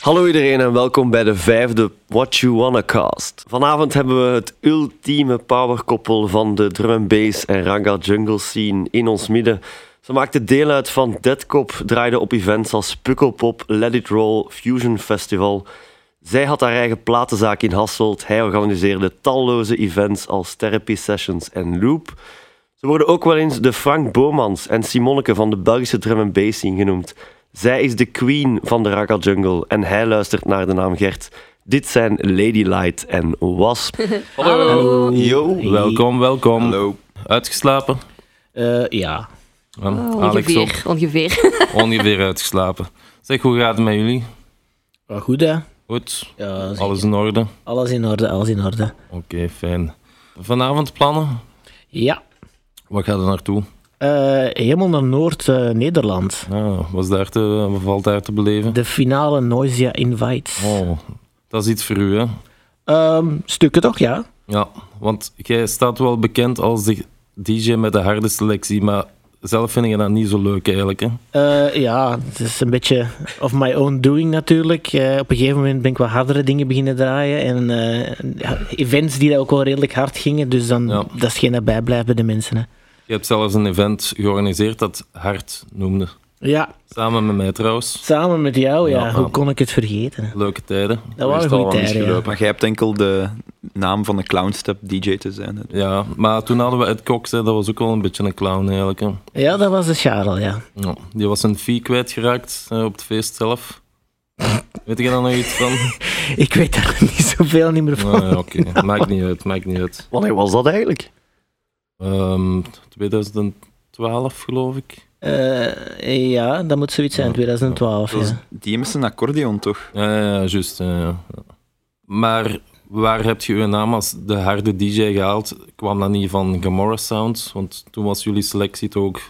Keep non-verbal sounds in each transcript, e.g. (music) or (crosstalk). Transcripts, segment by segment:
Hallo iedereen en welkom bij de vijfde What You Wanna Cast. Vanavond hebben we het ultieme powerkoppel van de drum and bass en ragga jungle scene in ons midden. Ze maakte deel uit van Deadcop, draaide op events als Pukkelpop, Let It Roll, Fusion Festival. Zij had haar eigen platenzaak in Hasselt. Hij organiseerde talloze events als Therapy Sessions en Loop. Ze worden ook wel eens de Frank Bomans en Simonneke van de Belgische drum and bass scene genoemd. Zij is de queen van de Ragga Jungle en hij luistert naar de naam Gert. Dit zijn Lady Light en Wasp. (laughs) Hallo. Yo. Welkom, welkom. Hallo. Uitgeslapen? Eh, ja. Oh, ongeveer, ongeveer. (laughs) Ongeveer uitgeslapen. Zeg, hoe gaat het met jullie? Goed, hè? Goed? Ja. Alles in orde? alles in orde, alles in orde. Oké, fijn. Vanavond plannen? Ja. Wat gaat er naartoe? Eh, helemaal naar Noord-Nederland. Ah, wat, is daar te, wat valt daar te beleven? de finale Noisia Invites. Oh, dat is iets voor u, hè? Ehm, stukken toch, ja? Ja, want jij staat wel bekend als de DJ met de harde selectie, maar zelf vind ik dat niet zo leuk eigenlijk, hè? Eh, ja, het is een beetje of my own doing natuurlijk. Eh, op een gegeven moment ben ik wat hardere dingen beginnen draaien. En events die ook wel redelijk hard gingen. Dus dan, Ja. dat is geen dat bijblijft bij de mensen. Hè. Je hebt zelfs een event georganiseerd dat Hard noemde. Ja, Samen met mij trouwens. samen met jou, ja. Ja, Hoe kon ik het vergeten? Leuke tijden. Dat waren goede tijden, ja. misgelopen. Maar jij hebt enkel de naam van de Clownstep DJ te zijn. hè. Ja, maar toen hadden we Ed Cox, hè, dat was ook wel een beetje een clown eigenlijk. Hè. Ja, dat was de Charles, ja. Ja, die was een fee kwijtgeraakt op het feest zelf. (laughs) Weet je daar nog iets van? Ik weet daar (laughs) niet zoveel niet meer van. Nou ja, Oké, maakt niet uit, maakt niet uit. Wanneer was dat eigenlijk? Ehm, 2012 geloof ik. Eh, ja, dat moet zoiets zijn, Ja. 2012. Dat was Ja. die met zijn accordeon, toch? Ja, ja, ja, juist. ja, ja. Maar waar heb je uw naam als de harde DJ gehaald? Kwam dat niet van Gamora Sound? Want toen was jullie selectie toch ook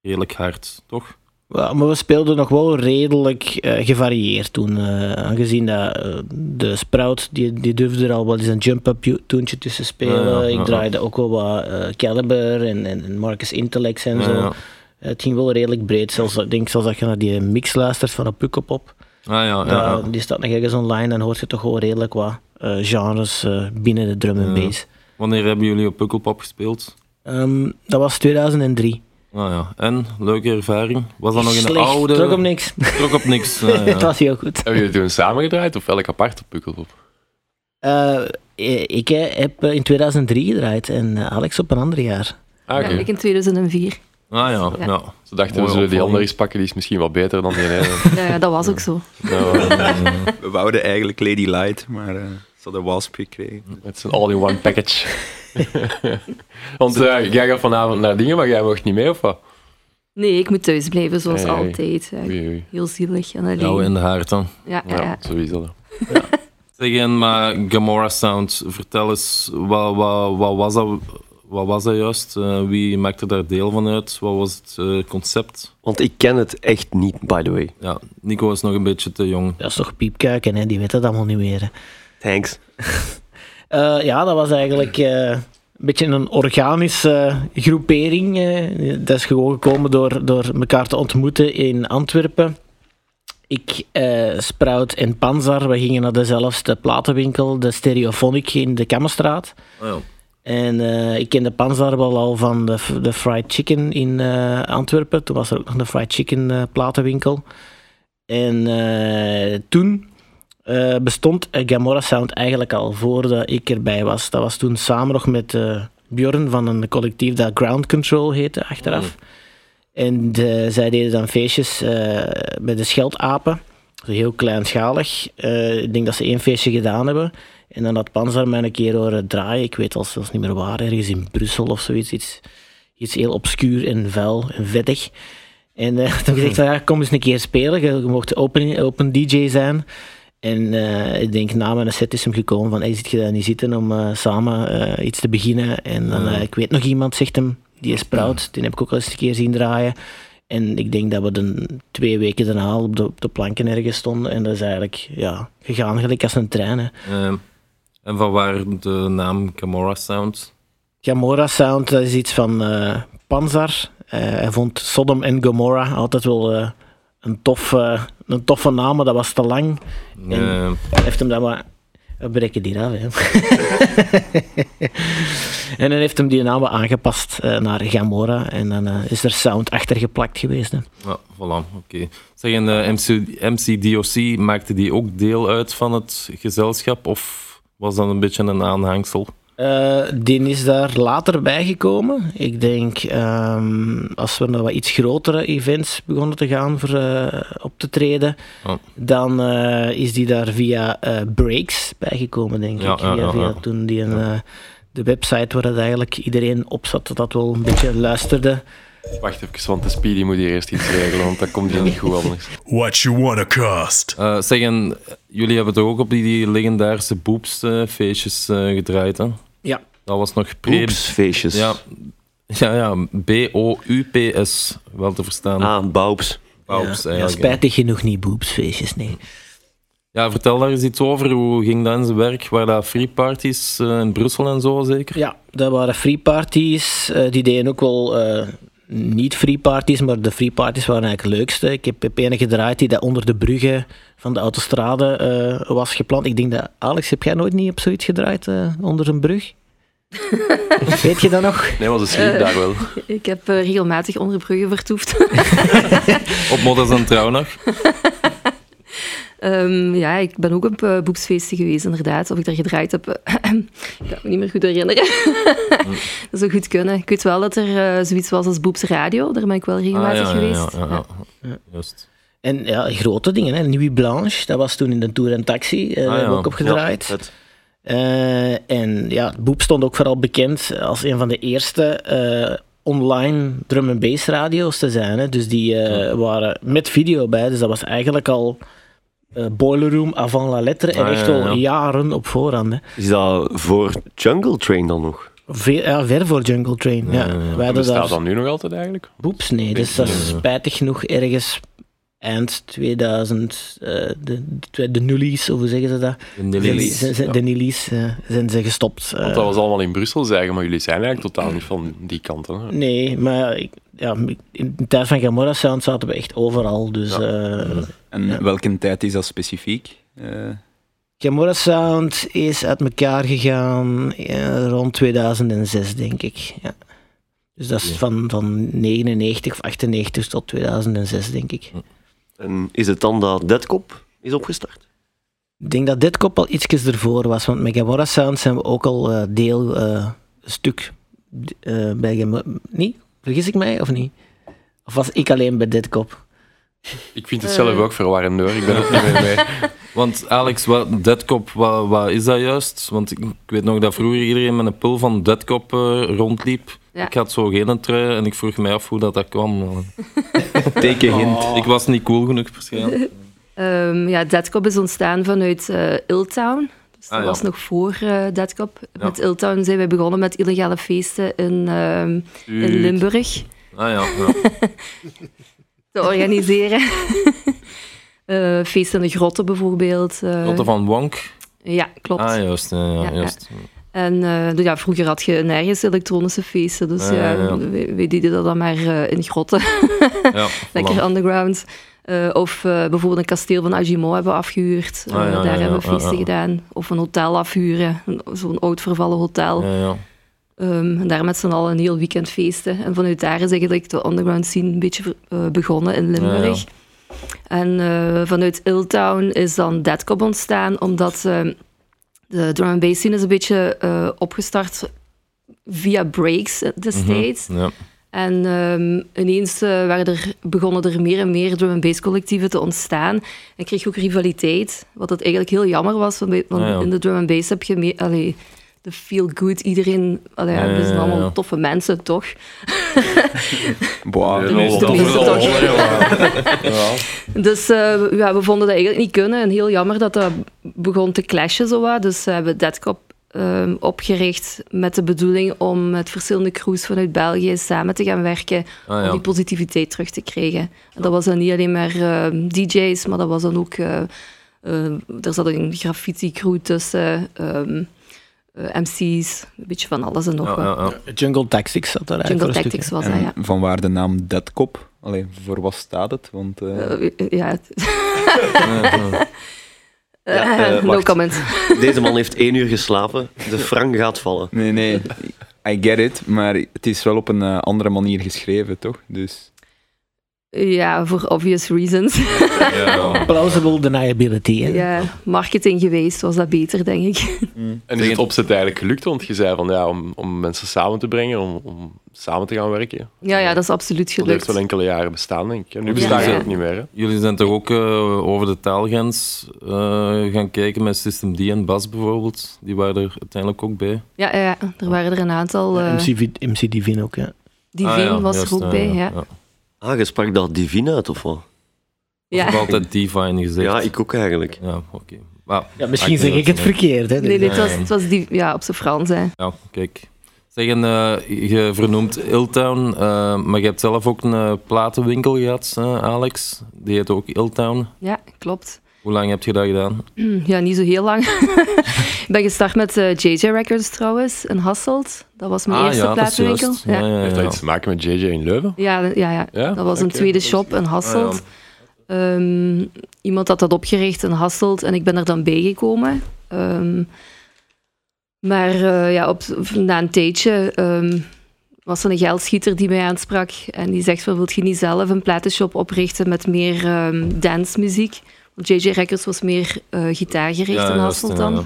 redelijk hard, toch? Maar we speelden nog wel redelijk eh, gevarieerd toen. eh, aangezien dat eh, de Sprout, die, die durfde er al wel eens een jump-up ju- toontje tussen spelen. Ja, ja, ja, Ik ja. draaide ook wel wat Caliber en, en, Marcus Intellects en zo. Het ging wel redelijk breed. Zelfs, ik denk zelfs dat je naar die mix luistert van een Pukkelpop. Ah ja, ja. Die staat nog ergens online en hoort je toch wel redelijk wat genres binnen de drum en bass. Wanneer hebben jullie op Pukkelpop gespeeld? Ehm, dat was 2003. Ah ja, en? Leuke ervaring? Was dat nog in de Slecht, oude... Terug op niks. Trok op niks. (laughs) Ah, ja. Het was heel goed. Hebben jullie toen samen gedraaid of elk apart op Pukkelpop? Eh, ik eh, heb eh, in 2003 gedraaid en eh, Alex op een ander jaar. Ah, oké. Ja, ik in 2004. Ah ja, Ja. ja. Ze dachten, we Mooie zullen die opvolging. andere eens pakken, die is misschien wat beter dan die ene. (laughs) Ja, ja, dat was ook zo. nou, eh, We wouden eigenlijk Lady Light, maar eh, ze hadden Wasp gekregen. het is een all-in-one package. (laughs) (laughs) Want eh, jij gaat vanavond naar dingen, maar jij mocht niet mee, of wat? Nee, ik moet thuis blijven, zoals Hey, hey. altijd. Ja, Oei, oei. heel zielig en alleen. Jou in de haard dan. Ja, ja, Ja, ja. sowieso. Zeg, en maar Gamora Sound, vertel eens, wat, wat, wat, was, dat, wat was dat juist? Eh, wie maakte daar deel van uit? Wat was het eh, concept? Want ik ken het echt niet, by the way. Ja, Nico is nog een beetje te jong. Dat is toch piepkuiken, hè? die weet dat allemaal niet meer. hè. Thanks. (laughs) Eh, ja, dat was eigenlijk eh, een beetje een organische groepering. eh. dat is gewoon gekomen door, door elkaar te ontmoeten in Antwerpen. Ik, Sprout en Panzar, we gingen naar dezelfde platenwinkel, de Stereophonic in de Kammerstraat. Oh, ja. En ik kende Panzar wel al van de, de Fried Chicken in Antwerpen. Toen was er ook nog een Fried Chicken platenwinkel. En toen eh, bestond Gamora Sound eigenlijk al voordat ik erbij was. Dat was toen samen nog met eh, Bjorn van een collectief dat Ground Control heette achteraf. En de- zij deden dan feestjes eh, met de Scheldapen. Heel kleinschalig. Ik denk dat ze één feestje gedaan hebben. En dan had Panzer mij een keer horen draaien. Ik weet al zelfs niet meer waar, ergens in Brussel of zoiets. Iets, iets heel obscuur en vuil en vettig. En eh, (laughs) toen gezegd, ja, kom eens een keer spelen. Je, je mocht open, open DJ zijn. En eh, ik denk, na mijn set is hem gekomen van, hey, zit je daar niet zitten om eh, samen eh, iets te beginnen? En dan, Ja. eh, ik weet nog iemand, zegt hem, die is Sprout. Die heb ik ook al eens een keer zien draaien. En ik denk dat we de twee weken daarna op de, op de planken ergens stonden. En dat is eigenlijk ja, gegaan gelijk als een trein. Hè. Eh, en van waar de naam Gamora Sound? Gamora Sound, dat is iets van Panzar. Hij vond Sodom en Gomorrah altijd wel een, tof, eh, een toffe naam, maar dat was te lang. Nee, Hij heeft hem dan maar... We breken die af, (laughs) en dan heeft hem die naam aangepast eh, naar Gamora. En dan eh, is er sound achter geplakt geweest. Hè. ja, voilà, oké. Zeg, en MC, MCDOC, maakte die ook deel uit van het gezelschap? Of was dat een beetje een aanhangsel? Eh, die is daar later bijgekomen. Ik denk, ehm, als we naar wat iets grotere events begonnen te gaan voor eh, op te treden, Oh. dan eh, is die daar via eh, Breaks bijgekomen, denk Ja, ik. ja, via, ja, via ja. toen die een, de website waar dat eigenlijk iedereen op zat, dat wel een beetje luisterde. Wacht even, want de Speedy moet hier eerst iets regelen, want dat komt hier niet goed anders. What you wanna cost? Eh zeg, en jullie hebben toch ook op die, die legendarische boeps-feestjes eh, gedraaid, hè? Ja. Dat was nog pre... Oepsfeestjes. Ja, ja, ja B-O-U-P-S, wel te verstaan. Ah, Baubs. Boups, ja, ja, spijtig genoeg niet boepsfeestjes, nee. Ja, vertel daar eens iets over. Hoe ging dat in zijn werk? Waren dat free parties eh, in Brussel en zo, zeker? Ja, dat waren free parties. eh, die deden ook wel eh, niet free parties, maar de free parties waren eigenlijk het leukste. Ik heb ene gedraaid die dat onder de bruggen van de autostrade eh, was gepland. Ik denk dat, Alex, heb jij nooit niet op zoiets gedraaid eh, onder een brug? (laughs) Weet je dat nog? Nee, maar ze sliep Eh. daar wel. Ik heb eh, regelmatig onder bruggen vertoefd. (laughs) Op Modders en Trouw nog? (laughs) Ehm, ja, ik ben ook op uh, boepsfeesten geweest, inderdaad. Of ik daar gedraaid heb, ik kan me niet meer goed herinneren. (laughs) dat zou goed kunnen. Ik weet wel dat er eh, zoiets was als Boeps Radio. Daar ben ik wel regelmatig Ah, ja, geweest. Ja, ja, ja, Ja. Juist. En ja, grote dingen, hè. Nuit Blanche, dat was toen in de Tour en Taxi. eh daar hebben we ja. ook op gedraaid. Ja, vet. Eh, en ja, Boep stond ook vooral bekend als een van de eerste eh, online drum and bass radio's te zijn. Hè. Dus die eh, waren met video bij, dus dat was eigenlijk al eh, Boiler Room avant la lettre en Ah, echt ja. jaren op voorhand. Hè. Is dat voor Jungle Train dan nog? Ver, ja, ver voor Jungle Train. Ja, Ja, hadden bestaat daar dat nu nog altijd eigenlijk? Boeps, nee, dus dat is spijtig genoeg ergens eind 2000, eh, de, de, de nullies, of hoe zeggen ze dat? De Nillies. Zijn- zijn- ja. De nullies eh, zijn ze gestopt. Want eh. dat was allemaal in Brussel, zeggen, maar jullie zijn eigenlijk totaal niet van die kant. Hè? Nee, maar ik, ja, in de tijd van Gamora Sound zaten we echt overal. Dus Ja. eh, En Ja. welke tijd is dat specifiek? Eh, Gamora Sound is uit elkaar gegaan rond 2006, denk ik. Ja. Dus dat is van, van 99 of 98 tot 2006, denk ik. En is het dan dat Deadcop is opgestart? Ik denk dat dit kop al ietsjes ervoor was, want met Gamora Sound zijn we ook al eh, deel, eh, een stuk eh, bij Gamora... Niet? Vergis ik mij, of niet? Of was ik alleen bij dit kop? Ik vind het zelf ook verwarrend hoor, ik ben ook niet meer mee. (laughs) Want Alex, wat, Deadcop, wat, wat is dat juist? Want ik, ik weet nog dat vroeger iedereen met een pul van Deadcop eh, rondliep. Ja. Ik had zo geen trui en ik vroeg mij af hoe dat, dat kwam. (laughs) Teken hint. Ik was niet cool genoeg waarschijnlijk. (laughs) Ehm, ja, Deadcop is ontstaan vanuit eh Illtown. Dus dat Ah, ja. was nog voor eh Deadcop. Ja. Met Illtown zijn wij begonnen met illegale feesten in, ehm, in Limburg Ah ja, ja. (laughs) te organiseren. Eh, feesten in de grotten bijvoorbeeld. eh. Lotte van Wonk. Ja, klopt. Ah, juist. Ja, ja, Ja, ja. juist. En eh, dus ja, vroeger had je nergens elektronische feesten, dus Ja. We, we deden dat dan maar eh, in grotten, (laughs) Ja, (laughs) lekker underground. Eh, of bijvoorbeeld een kasteel van Agimo hebben afgehuurd. Ah, daar hebben we feesten gedaan. Of een hotel afhuren, zo'n oud vervallen hotel. Ja, ja. Ehm, en daar met z'n allen een heel weekend feesten. En vanuit daar is eigenlijk de underground scene een beetje begonnen in Limburg. En vanuit Illtown is dan Deadcop ontstaan, omdat eh, de drum and bass scene is een beetje eh, opgestart via breaks destijds. Mhm, Ja. En ehm, ineens eh, waren er, begonnen er meer en meer drum and bass collectieven te ontstaan. En kreeg je ook rivaliteit, wat het eigenlijk heel jammer was. Want, bij- want Ja, ja. in de drum and bass heb je meer, allee, de feel good, iedereen, allee, Ja, we zijn allemaal ja. toffe mensen, toch? Boah, De meeste toch. Dus eh, ja, we vonden dat eigenlijk niet kunnen. En heel jammer dat dat begon te clashen. Zo wat. Dus we hebben Deadcop ehm, opgericht met de bedoeling om met verschillende crews vanuit België samen te gaan werken Ah, om die positiviteit terug te krijgen. En dat was dan niet alleen maar ehm, DJ's, maar dat was dan ook... eh, eh, er zat een graffiti-crew tussen, ehm, eh, MC's, een beetje van alles en nog wat. ja, ja. Jungle Tactics zat daar Jungle eigenlijk een Tactics was dat, ja. Van waar de naam Deadcop? Allee, voor wat staat het? Want eh, Eh, ja, het- (laughs) (laughs) Ja, eh, no comment. (laughs) Deze man heeft één uur geslapen. De frank gaat vallen. nee, nee, I get it, maar het is wel op een eh, andere manier geschreven, toch? Dus Ja, voor obvious reasons. Ja. (laughs) Plausible deniability. Hè? Ja, marketing geweest was dat beter, denk ik. En is het opzet eigenlijk gelukt? Want je zei van ja, om, om mensen samen te brengen, om, om samen te gaan werken. Ja, ja dat is absoluut Dat heeft gelukt. wel enkele jaren bestaan, denk ik. En nu Ja, bestaat ja. het niet meer. Hè? Jullie zijn toch ook eh, over de taalgrens eh, gaan kijken met System D en Bas bijvoorbeeld? Die waren er uiteindelijk ook bij. Ja, ja, ja, er waren er een aantal. eh MC, MC Divine ook, ja. Divine Ah, ja, was juist, er ook ja, bij, ja, ja. ja. Ah, je sprak dat divine uit, of wat? Ik heb Ja. altijd Divine gezegd. Ja, ik ook eigenlijk. Ja, oké. Ja misschien zeg ik het verkeerd. Hè? Nee, nee, het was, Ja. het was die, ja, op zijn Frans. Hè. Ja, kijk. Zeggen, eh, je vernoemt Illtown, eh, maar je hebt zelf ook een eh, platenwinkel gehad, eh, Alex. Die heet ook Illtown. Ja, klopt. Hoe lang heb je dat gedaan? (clears throat) Ja, niet zo heel lang. (laughs) ik ben gestart met eh, JJ Records trouwens, in Hasselt. Dat was mijn eerste Ah, ja, dat is platenwinkel. Ja. Ja, ja, Heeft dat ja. iets te maken met JJ in Leuven? Ja, ja, ja. Ja? dat was een tweede shop in Hasselt. Ah, Ehm, iemand had dat opgericht in Hasselt en ik ben er dan bijgekomen. Ehm, maar eh, ja, op, na een tijdje ehm, was er een geldschieter die mij aansprak. En die zegt wilt je niet zelf een platenshop oprichten met meer ehm dancemuziek? Want JJ Records was meer eh gitaargericht Ja, in Hasselt dan. ja.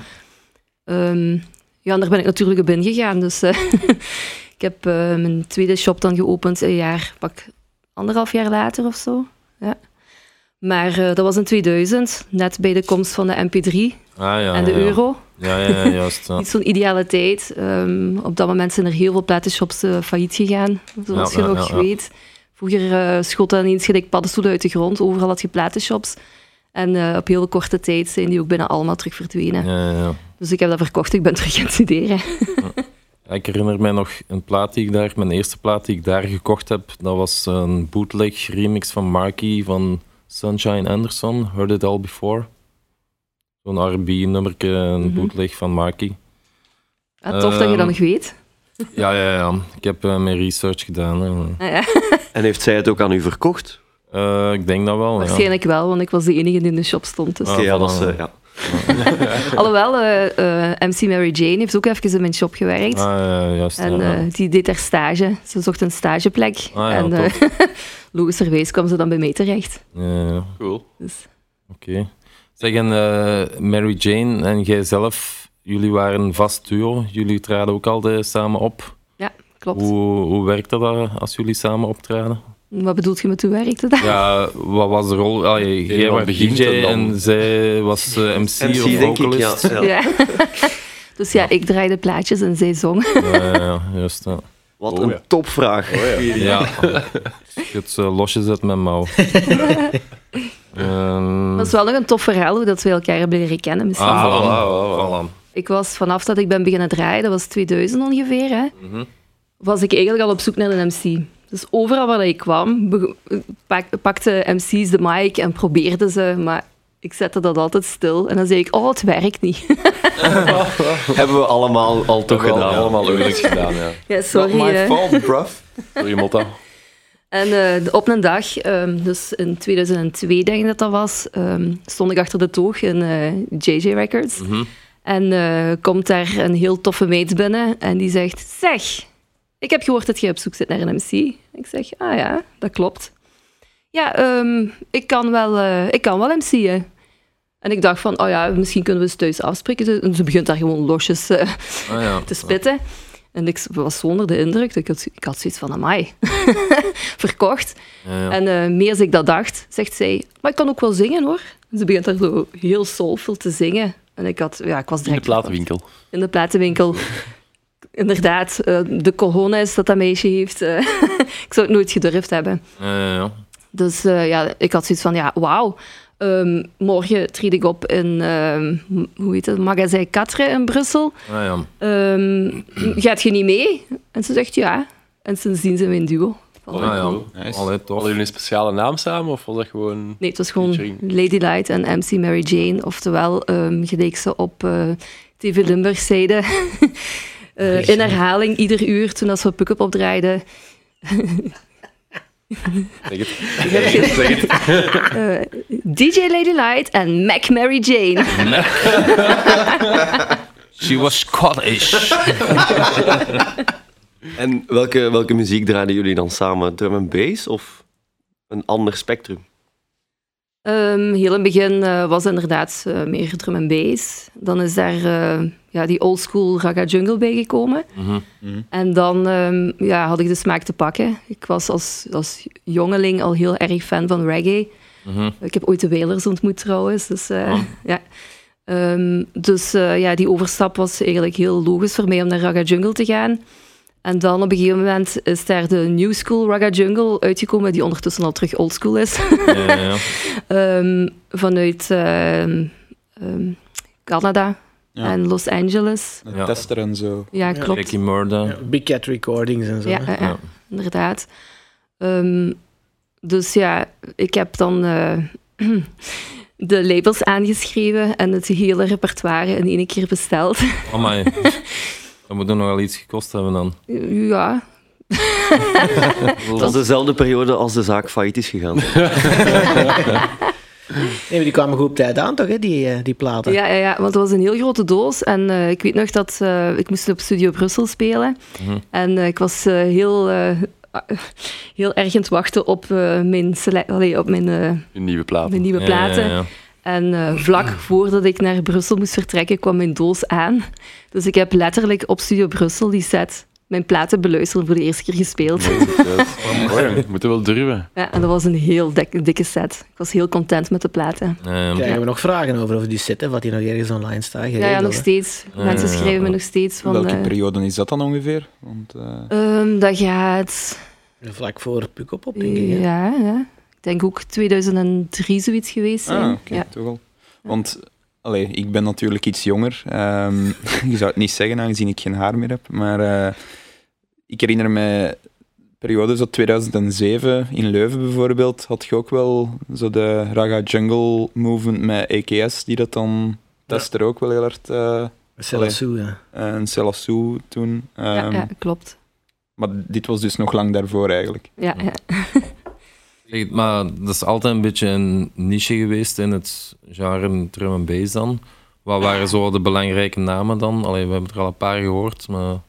Ehm, ja, en daar ben ik natuurlijk op ingegaan. Dus eh, (laughs) ik heb eh, mijn tweede shop dan geopend een jaar, pak anderhalf jaar later of zo. Ja. Maar dat was in 2000, net bij de komst van de MP3 Ah, ja, en de euro. Ja, ja, ja, juist. (laughs) Niet zo'n ideale tijd. Ehm, op dat moment zijn er heel veel platenshops failliet gegaan, zoals je nog weet. Vroeger schoten ineens gelijk paddenstoelen uit de grond. Overal had je platenshops. En eh, op heel korte tijd zijn die ook bijna allemaal terug verdwenen. Ja, ja, ja. Dus ik heb dat verkocht. Ik ben terug gaan studeren. Ja, Ik herinner mij nog een plaat die ik daar, mijn eerste plaat die ik daar gekocht heb. Dat was een bootleg remix van Marky van Sunshine Anderson. Heard It All Before. Zo'n R&B-nummerke, een Mhm. bootleg van Marky. Ja, tof dat je dat Ehm, nog weet. Ja, ja, ja. Ik heb eh, mijn research gedaan. Ah, ja. En heeft zij het ook aan u verkocht? Eh, ik denk dat wel, ja. Waarschijnlijk wel, want ik was de enige die in de shop stond. Dus. Ah, Oké, ja, dat is, eh, ja. (laughs) (laughs) Alhoewel, eh, eh, MC Mary Jane heeft ook even in mijn shop gewerkt. Ah, ja, juist. En ja, ja. eh, die deed daar stage. Ze zocht een stageplek. Ah, ja, en eh, (laughs) logischerwijs kwam ze dan bij mij terecht. Ja, ja. Cool. Dus, Oké. Zeg, en eh, Mary Jane en jij zelf, jullie waren een vast duo. Jullie traden ook altijd samen op. klopt. Hoe, hoe werkte dat als jullie samen optraden? Wat bedoelt je met hoe werkte dat? Ja, wat was de rol? Allee, jij was DJ en zij was eh, MC, (laughs) MC, of denk ik, vocalist. ja. ja. Ja. (laughs) dus ja, ik draaide plaatjes en zij zong. Ja, ja, ja, juist. Ja. Wat Oh, een ja. topvraag. Oh, ja. ja. Het uh, losjes uit mijn mouw. (laughs) Ehm, Dat is wel nog een tof verhaal hoe dat we elkaar hebben leren kennen. Misschien. ah, Ah, voilà. voilà, voilà. Voilà. Ik was vanaf dat ik ben beginnen draaien, dat was 2000 ongeveer, hè, Mhm. was ik eigenlijk al op zoek naar een MC. Dus overal waar ik kwam, pak, pakte MC's de mic en probeerden ze, maar ik zette dat altijd stil. En dan zei ik, oh, het werkt niet. (laughs) Hebben we allemaal al toch gedaan. allemaal ooit gedaan, ja. ja, sorry. Not my hè. fault, bruv. Sorry, Motta. (laughs) En eh, op een dag, ehm, dus in 2002 denk ik dat dat was, ehm, stond ik achter de toog in eh, JJ Records. Mhm. En eh, komt daar een heel toffe meid binnen en die zegt, zeg, ik heb gehoord dat je op zoek zit naar een MC. Ik zeg, ah ja, dat klopt. Ja, ehm, ik, kan wel, eh, ik kan wel MC'en. En ik dacht van, oh ja, misschien kunnen we eens thuis afspreken. En ze begint daar gewoon losjes eh, Ah, ja. te spitten. En ik was zonder de indruk. Ik had, ik had zoiets van, amai, (laughs) verkocht. Ja, ja. En eh, meer als ik dat dacht, zegt zij, maar ik kan ook wel zingen hoor. En ze begint daar zo heel soulful te zingen. En ik, had, ja, ik was In de direct platenwinkel. in de platenwinkel. Inderdaad, eh, de cojones dat dat meisje heeft. eh, (laughs) ik zou het nooit gedurfd hebben. Ja. Dus eh, ja, ik had zoiets van, ja, wauw. Ehm, morgen treed ik op in, ehm, hoe heet het, Magazijn Quatre in Brussel. Ah, ja. Ehm, gaat je niet mee? En ze zegt ja. En sindsdien zijn we een duo. Ah, ja. cool. Nice. Allee, tof. Hadden jullie een speciale naam samen of was dat gewoon... Nee, het was gewoon Featuring. Lady Light en MC Mary Jane. Oftewel, ehm gelijk ze op eh, TV Limburg zeiden. (laughs) Eh, in herhaling, ieder uur, toen als we Puk-Up opdraaiden. (laughs) Zeg het. Zeg het. (laughs) Eh, DJ Lady Light en Mac Mary Jane. (laughs) She was Scottish. En welke, welke muziek draaiden jullie dan samen? Drum en bass of een ander spectrum? Ehm, heel in het begin eh, was inderdaad eh, meer drum en bass. Dan is daar eh, ja, die oldschool Raga Jungle bijgekomen. Mhm. En dan ehm, ja, had ik de smaak te pakken. Ik was als, als jongeling al heel erg fan van reggae. Mhm. Ik heb ooit de Wailers ontmoet trouwens. Dus, Ah. (laughs) ja. Ehm, dus ja, die overstap was eigenlijk heel logisch voor mij om naar Raga Jungle te gaan. En dan op een gegeven moment is daar de New School Raga Jungle uitgekomen, die ondertussen al terug old school is. Ja, ja, ja. (laughs) Ehm, vanuit ehm, ehm, Canada Ja. en Los Angeles. Met Ja. Tester en zo. Ja, Ja. klopt. Ricky Murda. Ja, Big Cat Recordings en zo. Ja, inderdaad. Ehm, dus ja, ik heb dan eh, (clears throat) de labels aangeschreven en het hele repertoire in één keer besteld. Amai. (laughs) Dat moet er nog wel iets gekost hebben dan. ja, (laughs) Dat was dezelfde periode als de zaak failliet is gegaan. (laughs) Nee, maar die kwamen goed op tijd aan, toch, hè, die, eh, die platen? ja, ja, ja, want het was een heel grote doos. En eh, ik weet nog dat eh, ik moest op Studio Brussel spelen. Mhm. En eh, ik was eh, heel, eh, heel erg aan het wachten op, eh, mijn, sele- allee, op mijn, eh, Een nieuwe plaat. mijn nieuwe Ja, platen. ja, ja. En eh, vlak voordat ik naar Brussel moest vertrekken, kwam mijn doos aan. Dus ik heb letterlijk op Studio Brussel die set mijn platen beluisteren voor de eerste keer gespeeld. (laughs) We moeten wel durven. Ja, en dat was een heel dik- dikke set. Ik was heel content met de platen. Ja, ja. Krijgen we nog vragen over, over die set, hè, wat die nog ergens online staat? Ja, ja, nog steeds. Mensen ja, schrijven me nog steeds van... Welke eh, periode is dat dan ongeveer? Want, eh, ehm, dat gaat... Vlak voor Pukkelpop, denk ik. hè? Ja, ja. Ik denk ook 2003 zoiets geweest zijn. ah, oké, ja. toch al. Want allee, ik ben natuurlijk iets jonger. Ehm (laughs) je zou het niet zeggen aangezien ik geen haar meer heb. Maar eh, ik herinner me periodes zo 2007 in Leuven bijvoorbeeld. Had je ook wel zo de Raga Jungle movement met AKS, die dat dan testte ook wel heel hard. eh Celassou, ja. en Celassou toen. Ja, Ehm, ja, klopt. Maar dit was dus nog lang daarvoor eigenlijk. Ja, ja. (laughs) Maar dat is altijd een beetje een niche geweest in het genre drum en bass dan. Wat waren zo de belangrijke namen dan? Allee, we hebben er al een paar gehoord, maar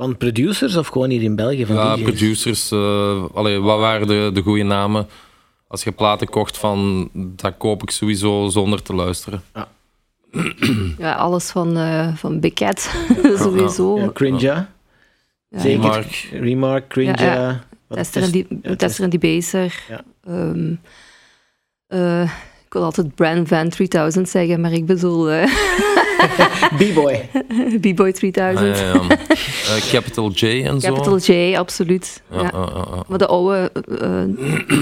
Van producers of gewoon hier in België? Van ja, DJ's? producers. eh allee, wat waren de, de goede namen? Als je platen kocht van, dat koop ik sowieso zonder te luisteren. ja (clears throat) alles van, eh, van Big Cat, (laughs) sowieso. Ja, Crinja. Ja. Zeker. Mark. Remark, Crinja. Tester is- en die, Tester en. Ja. Ehm, eh, ik wil altijd Brand Van 3000 zeggen, maar ik bedoel eh (laughs) B-boy. (laughs) B-Boy Ah, 3000. ja, ja. Eh, Capital J en zo. Capital J, absoluut. Ja, Ja. ja, ja. Maar de oude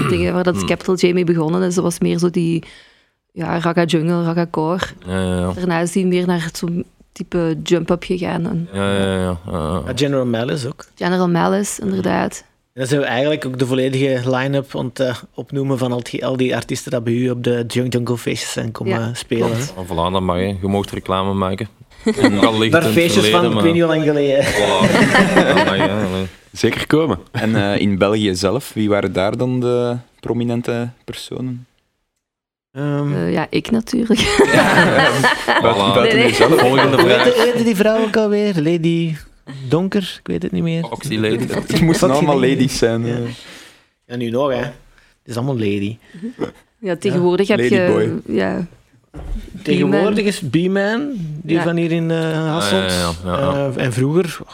dingen waar dat Hmm. Capital J mee begonnen is, dat was meer zo die ja, Raga Jungle, Raga Core. Ja, ja, ja. Daarna is die meer naar zo'n type jump-up gegaan. En Ja, ja, ja, ja, ja. Ja, General Malice ook. General Malice, inderdaad. Dan zijn we eigenlijk ook de volledige line-up eh, opnoemen van al die, al die artiesten die bij u op de Junk Jungle feestjes zijn komen Ja, spelen. klopt. hè. Oh, voilà, dat mag je. Je mocht reclame maken. (laughs) Daar het feestjes van, verleden, ik maar- weet niet hoe lang geleden. Voilà. (laughs) Mag. Zeker komen. En eh, in België zelf, wie waren daar dan de prominente personen? Ehm, Eh, ja, ik natuurlijk. Buiten, (laughs) Voilà. buiten Nee, nee. jezelf. Volgende vraag. hoe heette die vrouw ook alweer? Lady Donker? Ik weet het niet meer. Lady. Het (laughs) moesten allemaal ladies zijn. Ja. eh. Ja, nu nog, hè. Het is allemaal lady. Ja, tegenwoordig heb Ladyboy. je... Ja, Tegenwoordig is B-Man, die Ja. van hier in eh Hasselt. Ah, ja, ja, ja, ja. Eh, en vroeger oh,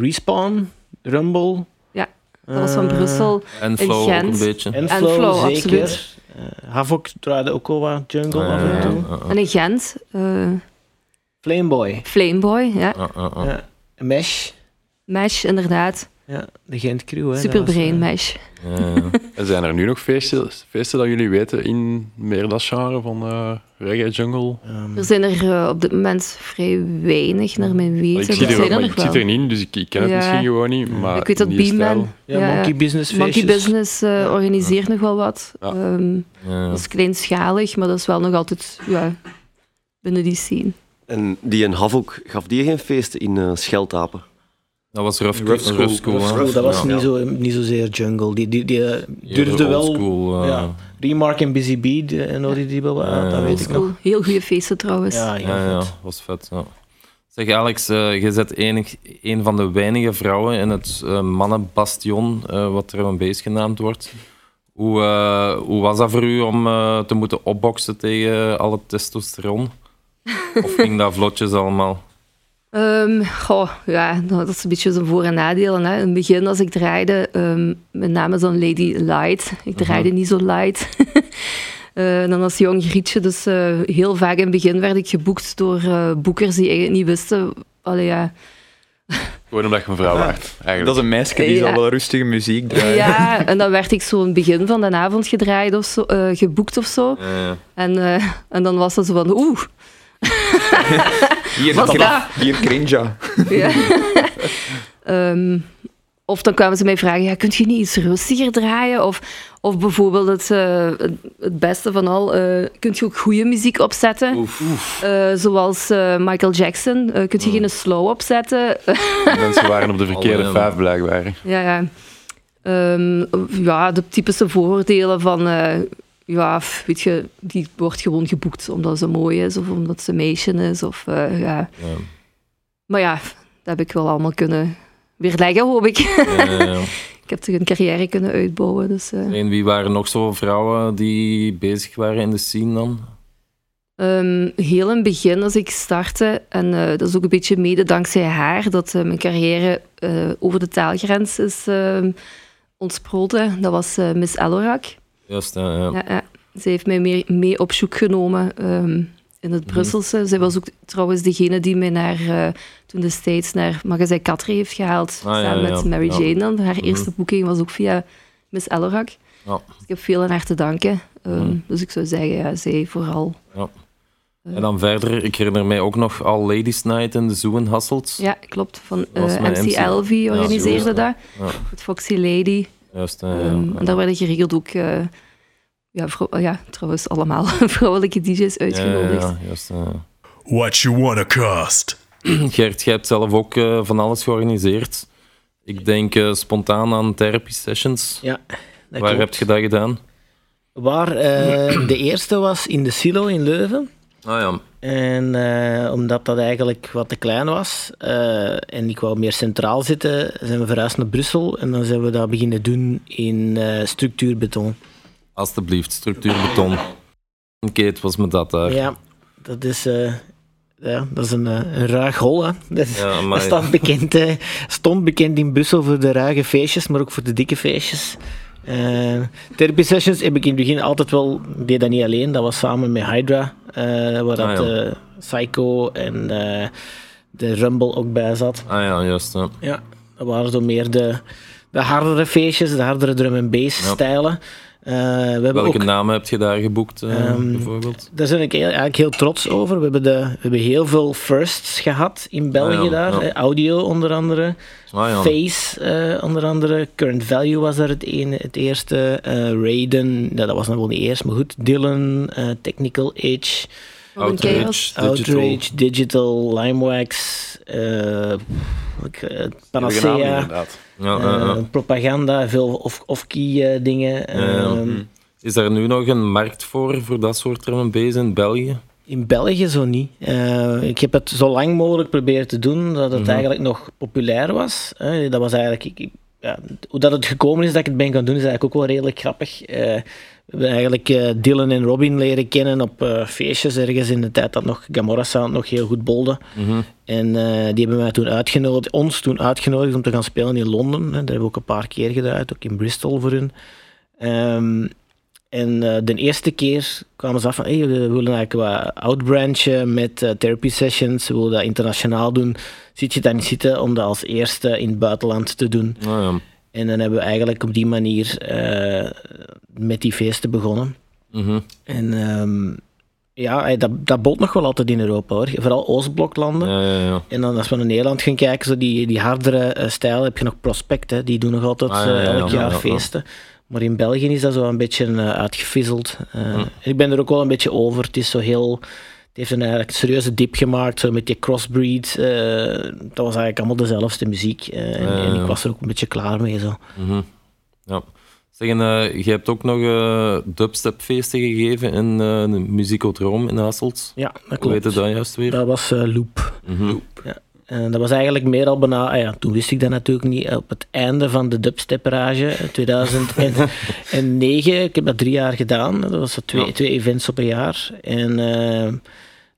Respawn, Rumble. Ja, dat was van Brussel. En Flow een beetje. En Flow, Flow, zeker. absoluut. Eh, Havok draaide ook al wat jungle af en toe. En in Gent, eh, Flameboy. Flameboy, ja. Ja. Mesh. Mesh, inderdaad. Ja, de Gent crew. Hè. Superbrain was, Mesh. (laughs) En zijn er nu nog feesten, feesten dat jullie weten in meer dat genre van eh reggae jungle? eh, ehm, Er zijn er eh, op dit moment vrij weinig, naar mijn weten. ik zie er er, zijn er ik zit er niet in, dus ik, ik ken het misschien gewoon niet. Maar Ik weet dat Beamman... ja, ja, Monkey Business Monkey feestjes. Business eh, organiseert nog wel wat. Ja. Ehm, dat is kleinschalig, maar dat is wel nog altijd ja, binnen die scene. En die in Havok, gaf die geen feesten in eh Scheltapen? Dat was rough, Rough School. rough school, dat was Ja. niet, zo, niet zozeer jungle. Die, die, die eh, durfde wel... oldschool, eh, ja. Remark en Busy Bee, en hoorde die Ja, dat ja. weet ik nog. Heel goede feesten trouwens. Ja, Ja, vet. was vet. Ja. Zeg Alex, je bent enig, een van de weinige vrouwen in het eh, mannenbastion, eh, wat er een beest genaamd wordt. Hoe, hoe was dat voor u om eh, te moeten opboksen tegen al het testosteron? Of ging dat vlotjes allemaal? Ehm, goh, ja, nou, dat is een beetje zijn voor- en nadelen. Hè. In het begin, als ik draaide, ehm naam is dan Lady Light. Ik draaide niet zo light. (laughs) Eh, dan als jong grietje, dus eh, heel vaak in het begin werd ik geboekt door eh, boekers die eigenlijk niet wisten... Allee, ja. (laughs) Gewoon omdat je een vrouw waard. Dat Eigenlijk. is een meisje die Ja. zal wel rustige muziek draaien. ja, en dan werd ik zo in het begin van de avond gedraaid of zo, eh, geboekt of zo. Ja, En, eh, en dan was dat zo van, oeh, Hier, dat- hier Crinja. Ja. Ehm, of dan kwamen ze mij vragen, ja, kunt je niet iets rustiger draaien? Of, of bijvoorbeeld het, eh, het, beste van al, eh kunt je ook goede muziek opzetten? Oef. Eh, zoals eh, Michael Jackson. Kunt je geen slow opzetten? Mensen waren op de verkeerde vijf blijkbaar. ja, ja. Ehm, ja, de typische vooroordelen van... ja, weet je, die wordt gewoon geboekt omdat ze mooi is of omdat ze meisje is. Of, eh, ja. Ja. Maar ja, dat heb ik wel allemaal kunnen weerleggen, hoop ik. Ja. (laughs) Ik heb toch een carrière kunnen uitbouwen. Dus, eh. En wie waren nog zo vrouwen die bezig waren in de scene dan? Ehm, heel in het begin, als ik startte, en eh, dat is ook een beetje mede dankzij haar, dat mijn carrière over de taalgrens is ehm, ontsproten. Dat was Miss Elorak. Juist, ja. ja. Ja, ja. Zij heeft mij mee, mee op zoek genomen ehm, in het Brusselse. Zij was ook trouwens degene die mij naar, eh, toen destijds naar Magazijn Katre heeft gehaald. Ah, samen met Mary ja. Jane dan. Haar Mhm. eerste boeking was ook via Miss Elorak. Ja. Dus ik heb veel aan haar te danken. Ehm, Mhm. Dus ik zou zeggen, ja, zij vooral. En dan verder, ik herinner mij ook nog All Ladies Night in de Zoo in Hasselt. Ja, klopt. Van eh, MC MC. Elvie organiseerde dat. Ja. Met Foxy Lady. Juist, ja, ja, Ehm, ja. En daar werden geregeld ook... eh, ja, ja, trouwens allemaal (laughs) vrouwelijke DJ's uitgenodigd. Ja, ja, juist, ja. What you wanna cost? (clears throat) Gert, jij hebt zelf ook eh, van alles georganiseerd. Ik denk eh, spontaan aan therapy sessions. Ja, dat Waar klopt. heb je dat gedaan? Waar eh, (clears throat) de eerste was in de Silo in Leuven. Ah ja, En eh, omdat dat eigenlijk wat te klein was eh, en ik wou meer centraal zitten, zijn we verhuisd naar Brussel en dan zijn we dat beginnen doen in eh, structuurbeton. alstublieft, structuurbeton. Kate was met dat daar. Ja, dat is, ja, dat is een, een ruig hol. Hè. (laughs) Dat, is- Ja, dat staat bekend, stond bekend in Brussel voor de ruige feestjes, maar ook voor de dikke feestjes. Eh therapy sessions heb ik in het begin altijd wel, deed dat niet alleen, dat was samen met Hydra, eh, waar dat, Ah, ja. eh, Psycho en de Rumble ook bij zat. Ah ja, juist. Ja. Ja, dat waren zo meer de, de hardere feestjes, de hardere drum en bass Ja. stijlen. Eh, we hebben Welke ook, namen heb je daar geboekt, eh, Ehm, bijvoorbeeld? daar ben ik eigenlijk heel trots over. We hebben, de, we hebben heel veel firsts gehad in België Ah, ja, daar. ja. Eh, Audio onder andere. Ah ja, Face onder andere. Current Value was daar het, ene, het eerste. Raiden, dat was nog wel niet eerst, maar goed. Dylan, Technical Edge, Outrage, Chaos. Digital. Outrage, Digital, Limewax, eh, eh, Panacea. inderdaad. Ja, ja, ja. Eh, propaganda, veel off- off-key eh, dingen. Ja, ja. Ehm, Is daar nu nog een markt voor, voor dat soort bass in België? In België zo niet. Eh, ik heb het zo lang mogelijk proberen te doen dat het Mhm. eigenlijk nog populair was. Eh, dat was eigenlijk, ik, ja, hoe dat het gekomen is dat ik het ben gaan doen, is eigenlijk ook wel redelijk grappig. Eh, eigenlijk eh, Dylan en Robin leren kennen op eh, feestjes ergens in de tijd dat nog Gamora Sound nog heel goed bolde. Mhm. En eh, die hebben mij toen uitgenodigd, ons toen uitgenodigd om te gaan spelen in Londen. Hè. Dat hebben we ook een paar keer gedaan, ook in Bristol voor hun. Ehm, en de eerste keer kwamen ze af van, hey, we willen eigenlijk wat outbranchen met therapy sessions, we willen dat internationaal doen. Zit je daar niet zitten om dat als eerste in het buitenland te doen? Ah, ja. En dan hebben we eigenlijk op die manier eh, met die feesten begonnen. Mhm. En ehm, ja, dat, dat bolt nog wel altijd in Europa hoor. Vooral Oostbloklanden. ja, ja, ja. En dan als we naar Nederland gaan kijken, zo die, die hardere eh, stijl, heb je nog Prospect, hè, die doen nog altijd Ah, eh, elk ja, jaar ja, ja. feesten. Maar in België is dat zo een beetje uitgevisseld. Eh, Hm. Ik ben er ook wel een beetje over. Het is zo heel, heeft een eigenlijk serieuze dip gemaakt, zo met die crossbreed. eh, dat was eigenlijk allemaal dezelfde muziek. eh, en, Ja, ja, en ja. ik was er ook een beetje klaar mee. Zo. Mhm. Ja. Zeg, en, eh, je hebt ook nog eh dubstepfeesten gegeven in eh de Musicodroom in Hasselt. Ja, dat Hoe heette klopt. dat juist weer? Dat was eh, Loop. Mhm. En dat was eigenlijk meer al bijna, ah ja, toen wist ik dat natuurlijk niet, op het einde van de dubstep-rage, 2009. (laughs) ik heb dat drie jaar gedaan, dat was zo twee, Ja. twee events op een jaar. En eh,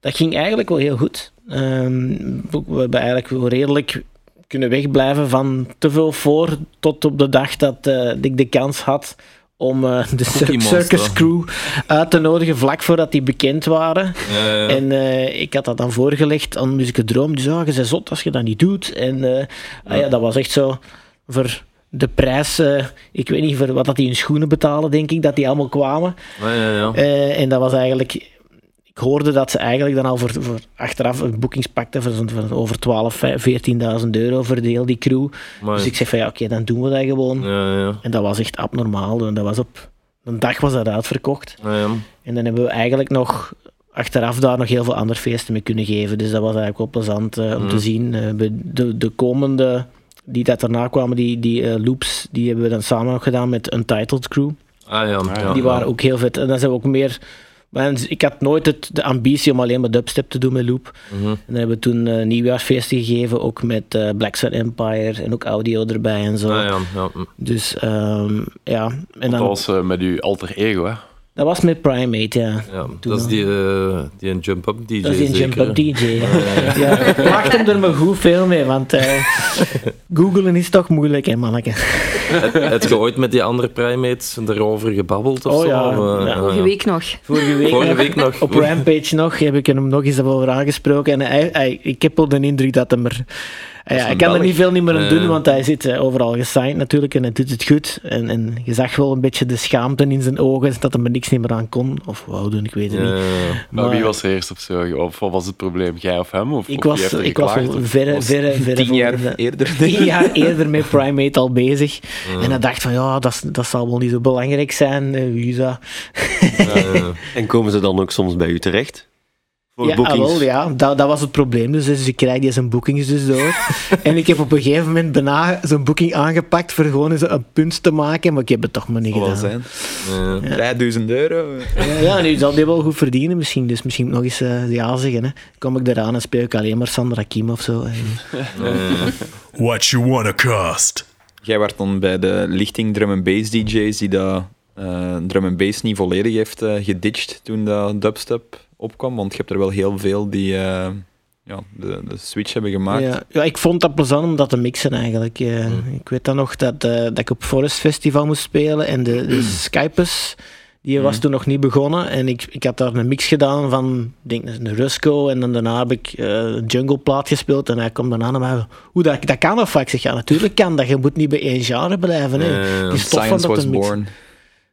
dat ging eigenlijk wel heel goed. Ehm, we hebben eigenlijk wel redelijk kunnen wegblijven van te veel voor tot op de dag dat eh, ik de kans had om eh, de Cookie Cir- Monster. Circus Crew uit te nodigen vlak voordat die bekend waren. Ja, ja, ja. En eh, ik had dat dan voorgelegd aan Musicodroom. Die zei, ah, je bent zot als je dat niet doet. En ah ja, dat was echt zo voor de prijs, ik weet niet voor wat dat die in schoenen betalen, denk ik, dat die allemaal kwamen. Ja, ja, ja. En dat was eigenlijk... Ik hoorde dat ze eigenlijk dan al voor, voor achteraf een boekings pakten voor, zo'n- voor over 12, 14.000 euro voor de die crew. Maar, Dus ik zeg van ja, oké, dan doen we dat gewoon. ja, ja. En dat was echt abnormaal. En dat was op een dag was dat uitverkocht. Ja, ja. En dan hebben we eigenlijk nog achteraf daar nog heel veel andere feesten mee kunnen geven. Dus dat was eigenlijk wel plezant eh, om te zien. Eh, de, de komende die dat daarna kwamen, die, die eh, loops, die hebben we dan samen nog gedaan met Untitled Crew. Ah ja, ja. Die waren ook heel vet. En dan zijn we ook meer... maar Ik had nooit het, de ambitie om alleen maar dubstep te doen met loop. Mhm. En dan hebben we toen eh, nieuwjaarsfeesten gegeven, ook met eh, Black Sun Empire en ook audio erbij en zo. Ah ja, ja. Dus ehm, ja, en Dat dan, was eh, met uw alter ego, hè? Dat was met Primate, ja. ja. Dat is die, eh, die een jump-up DJ Dat is een zeker, jump-up hè? DJ. (laughs) Ja. Ja, ik maakte hem er maar goed veel mee, want eh (laughs) googelen is toch moeilijk, hè, manneke. Heb je ooit met die andere primates erover gebabbeld of Oh zo? ja, eh, ja. Vorige week nog. Vorige week, Vorige nog, week nog. op Rampage nog heb ik hem nog eens over aangesproken. En hij, hij- ik heb wel de indruk dat hem er... Ja, hij kan er niet veel niet meer aan doen, want hij zit eh, overal gesigned natuurlijk en hij doet het goed. En, en je zag wel een beetje de schaamte in zijn ogen dat hij er niks niet meer aan kon. Of wou doen, ik weet het niet. Maar wie was er eerst of zo? Of wat was het probleem? Jij of hem? Of, Ik was, ik was verre, verre, verre Tien jaar eerder, ik. tien jaar eerder met Primate al bezig. En hij dacht van, ja, dat, dat zal wel niet zo belangrijk zijn. eh, wie is (laughs) dat? En komen ze dan ook soms bij u terecht? Voor Ja, ja dat, dat was het probleem. Dus, dus ik krijg die zijn boekings dus door. (laughs) en ik heb op een gegeven moment bijna zijn boeking aangepakt voor gewoon eens een punt te maken. Maar ik heb het toch maar niet Zal wel gedaan. zijn. Ja. 3000 euro. Ja, ja, nu zal die wel goed verdienen misschien. Dus misschien nog eens eh, ja zeggen. Hè. Kom ik eraan en speel ik alleen maar Sandra Kim of zo. Ja, (laughs) ja. What you wanna cost? Jij werd dan bij de lichting drum and bass DJ's die dat eh, drum and bass niet volledig heeft eh, geditcht toen dat dubstep opkwam, want je hebt er wel heel veel die eh, ja, de, de switch hebben gemaakt. ja, ja, ik vond dat plezant om dat te mixen eigenlijk. Eh, Ik weet dan nog dat, eh, dat ik op Forest Festival moest spelen en de, de (clears throat) Skypes, die was Mhm. toen nog niet begonnen. En ik, ik had daar een mix gedaan van, ik denk een Rusco en dan daarna heb ik eh, een jungle plaat gespeeld en hij komt daarna naar mij, hoe dat, dat kan of wat? Ik zeg, ja natuurlijk kan dat, je moet niet bij één genre blijven. Hè. Dat was te mixen.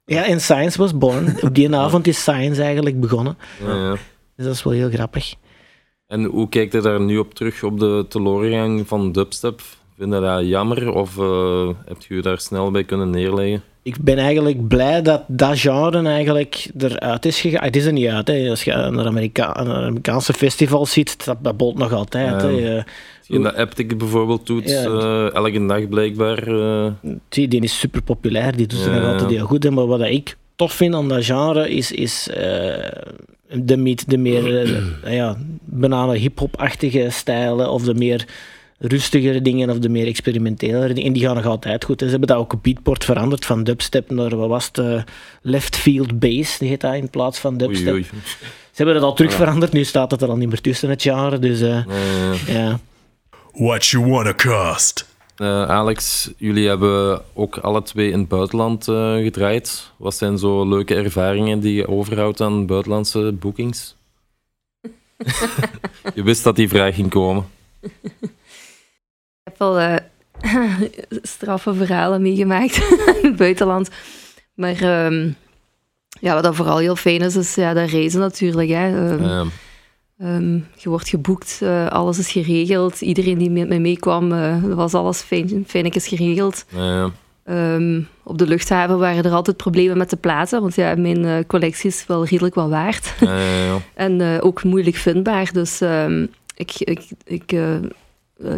Ja, en Science was born. (laughs) Op die avond is Science eigenlijk begonnen. Ja, ja. Dus dat is wel heel grappig. En hoe kijkt je daar nu op terug op de teleurgang van dubstep? Vind je dat jammer of eh, heb je je daar snel bij kunnen neerleggen? Ik ben eigenlijk blij dat dat genre eigenlijk eruit is gegaan. Het is er niet uit. Hè. Als je naar Amerika een Amerikaanse festivals ziet, dat, dat bolt nog altijd. Ja. Hè. Hetgeen dat Aptic bijvoorbeeld doet, Ja. eh, elke dag blijkbaar. eh, zie, die is super populair, die doet het Ja, nog altijd heel goed. Maar wat ik tof vind aan dat genre is, is eh, de, meet- de meer (clears throat) ja, bijna hip-hop-achtige stijlen of de meer rustigere dingen of de meer experimentelere dingen. En die gaan nog altijd goed. hè. Ze hebben dat ook op beatport veranderd van dubstep naar, wat was het, left field bass, die heet dat in plaats van dubstep. oei, oei. Ze hebben dat al terug veranderd, nu staat het er al niet meer tussen het genre. Dus ja. What you wanna cost? eh, Alex, jullie hebben ook alle twee in het buitenland eh, gedraaid. Wat zijn zo leuke ervaringen die je overhoudt aan buitenlandse boekings? (laughs) je wist dat die vraag ging komen. Ik heb wel eh, (laughs) straffe verhalen meegemaakt (laughs) in het buitenland. Maar ehm, ja, wat dan vooral heel fijn is, is ja, dat reizen natuurlijk. Hè. Ehm, Eh, ehm, je wordt geboekt, eh, alles is geregeld. Iedereen die met mij meekwam, eh, was alles fijn, fijnetjes geregeld. eh, Ehm, op de luchthaven waren er altijd problemen met de platen, want ja, mijn eh, collectie is wel redelijk wel waard. Ja, ja, ja. (laughs) en ook moeilijk vindbaar, dus ehm, ik, ik, ik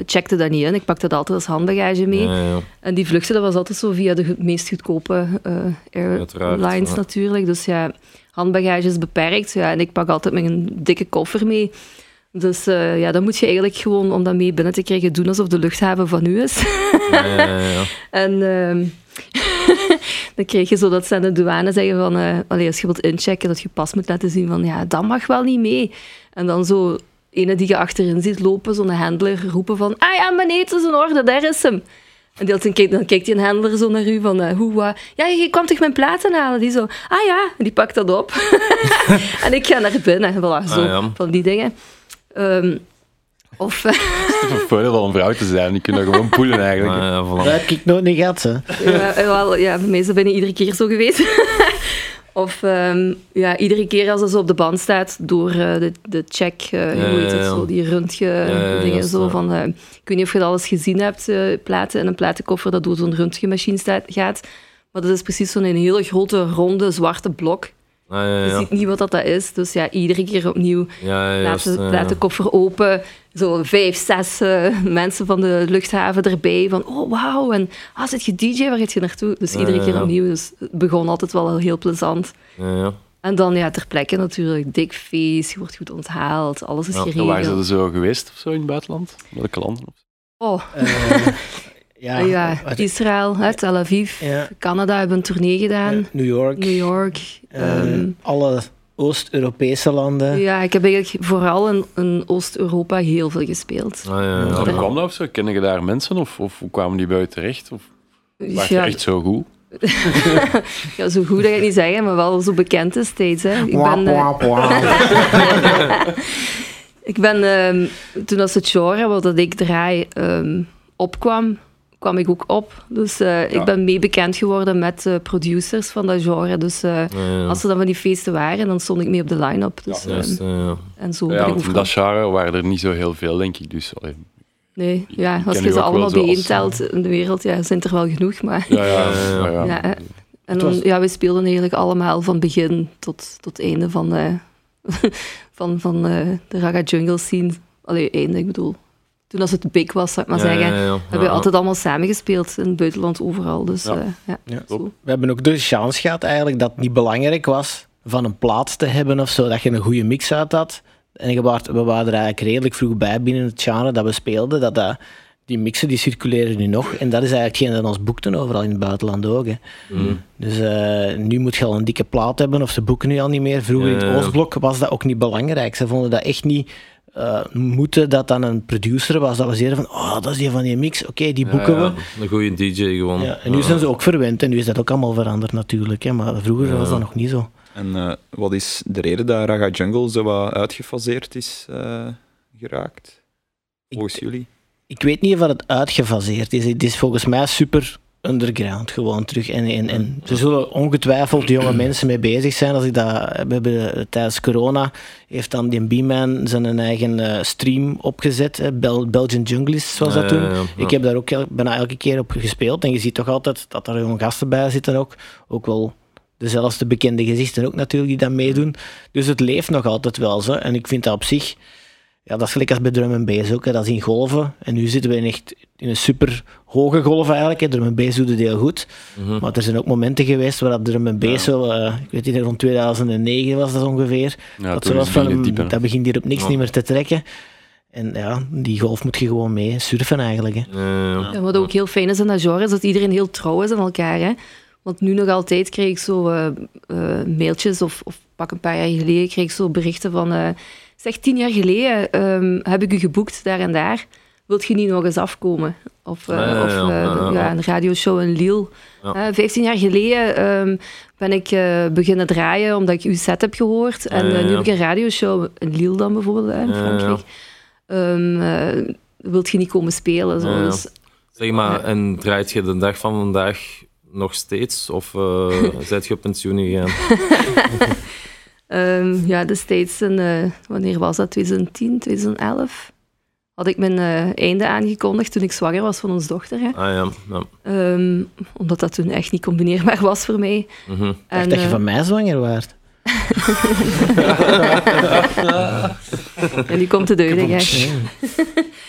checkte dat niet in. Ik pakte dat altijd als handbagage mee. Ja, ja. En die vluchten, dat was altijd zo via de meest goedkope eh, Uiteraard, airlines ja. natuurlijk. Dus ja, handbagage is beperkt. Ja, en ik pak altijd een dikke koffer mee. Dus eh, ja, dan moet je eigenlijk gewoon, om dat mee binnen te krijgen, doen alsof de luchthaven van u is. (laughs) En ehm, (laughs) dan krijg je zo dat ze aan de douane zeggen van... eh allee, als je wilt inchecken, dat je pas moet laten zien van... Ja, dat mag wel niet mee. En dan zo ene die je achterin ziet lopen, zo'n handler, roepen van... Ah ja, meneer, het is in orde, daar is hem. En dan kijkt, dan kijkt die handler zo naar u van... eh, hoe, wat? Ja, je kwam toch mijn platen halen? Die zo... Ah ja, en die pakt dat op. (laughs) (laughs) en ik ga naar binnen. Voilà, zo, Ah, ja. van die dingen. Ehm, of... (laughs) Het is een voordeel van een vrouw te zijn. Die kunnen gewoon poelen eigenlijk. Ja, voilà. Dat heb ik nooit niet gehad, hè. Ja, wel, ja, bij mij is dat bijna iedere keer zo geweest. Of ehm, ja, iedere keer als ze zo op de band staat door eh, de, de check, eh, hoe heet het, ja. zo, die röntgen zo van... eh, ik weet niet of je dat al eens gezien hebt, platen in een platenkoffer dat door zo'n röntgenmachine staat, gaat. Maar dat is precies zo'n hele grote, ronde, zwarte blok. Ah, ja, Je ja. ziet niet wat dat is. Dus ja, iedere keer opnieuw Ja, ja, juist, laten, ja, laat de ja. koffer open. Zo vijf, zes eh, mensen van de luchthaven erbij. Van, oh, wauw. En, ah, zit je DJ? Waar gaat je naartoe? Dus Ja, iedere ja, keer opnieuw. Dus het begon altijd wel heel plezant. Ja, ja. En dan ja, ter plekke natuurlijk. Dik feest, je wordt goed onthaald. Alles is Ja, En waar zijn geregeld. ze zo geweest of zo in het buitenland? Welke landen? Oh, Eh, (laughs) ja, ja, wat- Israël, hè, Tel Aviv. ja, Canada hebben een tournee gedaan. New York. New York. eh, ehm, alle Oost-Europese landen. ja, ik heb eigenlijk vooral in, in Oost-Europa heel veel gespeeld. Ah, ja, ja. Hoe kwam dat of zo? Kennen je daar mensen of, of hoe kwamen die bij je terecht? Of was je echt zo goed? (laughs) ja, zo goed dat ik het niet zeggen, maar wel zo bekend is steeds. Hè. Ik ben, eh, wap, wap. (laughs) Ik ben, ehm, toen als het genre wat dat ik draai ehm, opkwam, kwam ik ook op. Dus eh, Ja. ik ben mee bekend geworden met de producers van dat genre. Dus eh, Ja, ja. als er dan van die feesten waren, dan stond ik mee op de line-up. Dus, Ja, ehm, en zo Ja, want in dat genre waren er niet zo heel veel, denk ik. Dus, allee, Nee, ja, als je ze allemaal zo als- bijeentelt in de wereld, ja, zijn er wel genoeg. Maar ja, (laughs) ja, Ja, ja, ja, ja. Ja, hè. en dan, was- ja, we speelden eigenlijk allemaal van begin tot, tot einde van, eh, (laughs) van, van eh, de Raga Jungle scene. Allee, einde, ik bedoel. Toen als het big was, zou ik maar Ja, zeggen, ja, ja. hebben we Ja. altijd allemaal samengespeeld in het buitenland, overal. Dus Ja. ja, ja, Ja. zo. We hebben ook de chance gehad eigenlijk dat het niet belangrijk was van een plaats te hebben of zo, dat je een goede mix uit had. En we waren er eigenlijk redelijk vroeg bij binnen het genre dat we speelden. Dat, dat, die mixen die circuleren nu nog. En dat is eigenlijk hetgeen dat ons boekten overal in het buitenland ook. Hè. Mm. Dus eh, nu moet je al een dikke plaat hebben of ze boeken nu al niet meer. Vroeger in Ja, het. Oostblok was dat ook niet belangrijk. Ze vonden dat echt niet eh, moeten dat dan een producer was. Dat we zeiden van, oh, dat is die van die mix. Oké, die boeken Ja, we. Een goede DJ gewoon. Ja, en nu Ja. zijn ze ook verwend en nu is dat ook allemaal veranderd natuurlijk. Hè, maar vroeger Ja. was dat nog niet zo. En eh, wat is de reden dat Raga Jungle zo wat uitgefaseerd is eh, geraakt? Volgens jullie? Ik weet niet of het uitgefaseerd is. Het is volgens mij super underground gewoon terug. En, en, en er zullen ongetwijfeld (clears throat) jonge mensen mee bezig zijn. Als ik dat, we hebben eh, tijdens corona heeft dan die B-Man zijn eigen eh, stream opgezet. Bel, Belgian Junglist, zoals dat toen. ja, ja. Ik heb daar ook el- bijna elke keer op gespeeld. En je ziet toch altijd dat er jonge gasten bij zitten ook. Ook wel dezelfde bekende gezichten ook natuurlijk die dat meedoen. Dus het leeft nog altijd wel zo. En ik vind dat op zich... Ja, dat is gelijk als bij drum en bass ook. Hè. Dat is in golven. En nu zitten we in echt in een super hoge golf eigenlijk. Hè. Drum en bass doet het heel goed. Mhm. Maar er zijn ook momenten geweest waar dat drum en bass zo... eh, ik weet niet, rond 2009 was dat ongeveer. Ja, dat was van, dat begint hier op niks niet meer te trekken. En ja, die golf moet je gewoon mee surfen eigenlijk. Hè. Ja, ja. Ja, wat ook heel fijn is in dat genre, is dat iedereen heel trouw is aan elkaar. Hè? Want nu nog altijd krijg ik zo eh, eh, mailtjes, of, of pak een paar jaar geleden, kreeg ik zo berichten van... zeg, tien jaar geleden ehm, heb ik u geboekt, daar en daar. Wilt je niet nog eens afkomen? Of, eh, Ja, ja, of ja, eh, ja, een radioshow in Lille. Eh, Vijftien jaar geleden ehm, ben ik eh, beginnen draaien omdat ik uw set heb gehoord. En nu heb ik een radioshow in Lille dan bijvoorbeeld, hè, in. Frankrijk. Ehm, eh, wilt je niet komen spelen? Zo. Dus Zeg maar, en draait je de dag van vandaag nog steeds? Of (laughs) uh, zijt je op pensioen gegaan? (laughs) Ehm, ja, destijds, in, eh, wanneer was dat? 2010, 2011? had ik mijn eh, einde aangekondigd toen ik zwanger was van ons dochter. Hè. Ah ja, ja. Ehm, omdat dat toen echt niet combineerbaar was voor mij. Mhm. Ik En, dacht dat je eh, van mij zwanger waart. (laughs) en nu komt de duidelijkheid. (laughs)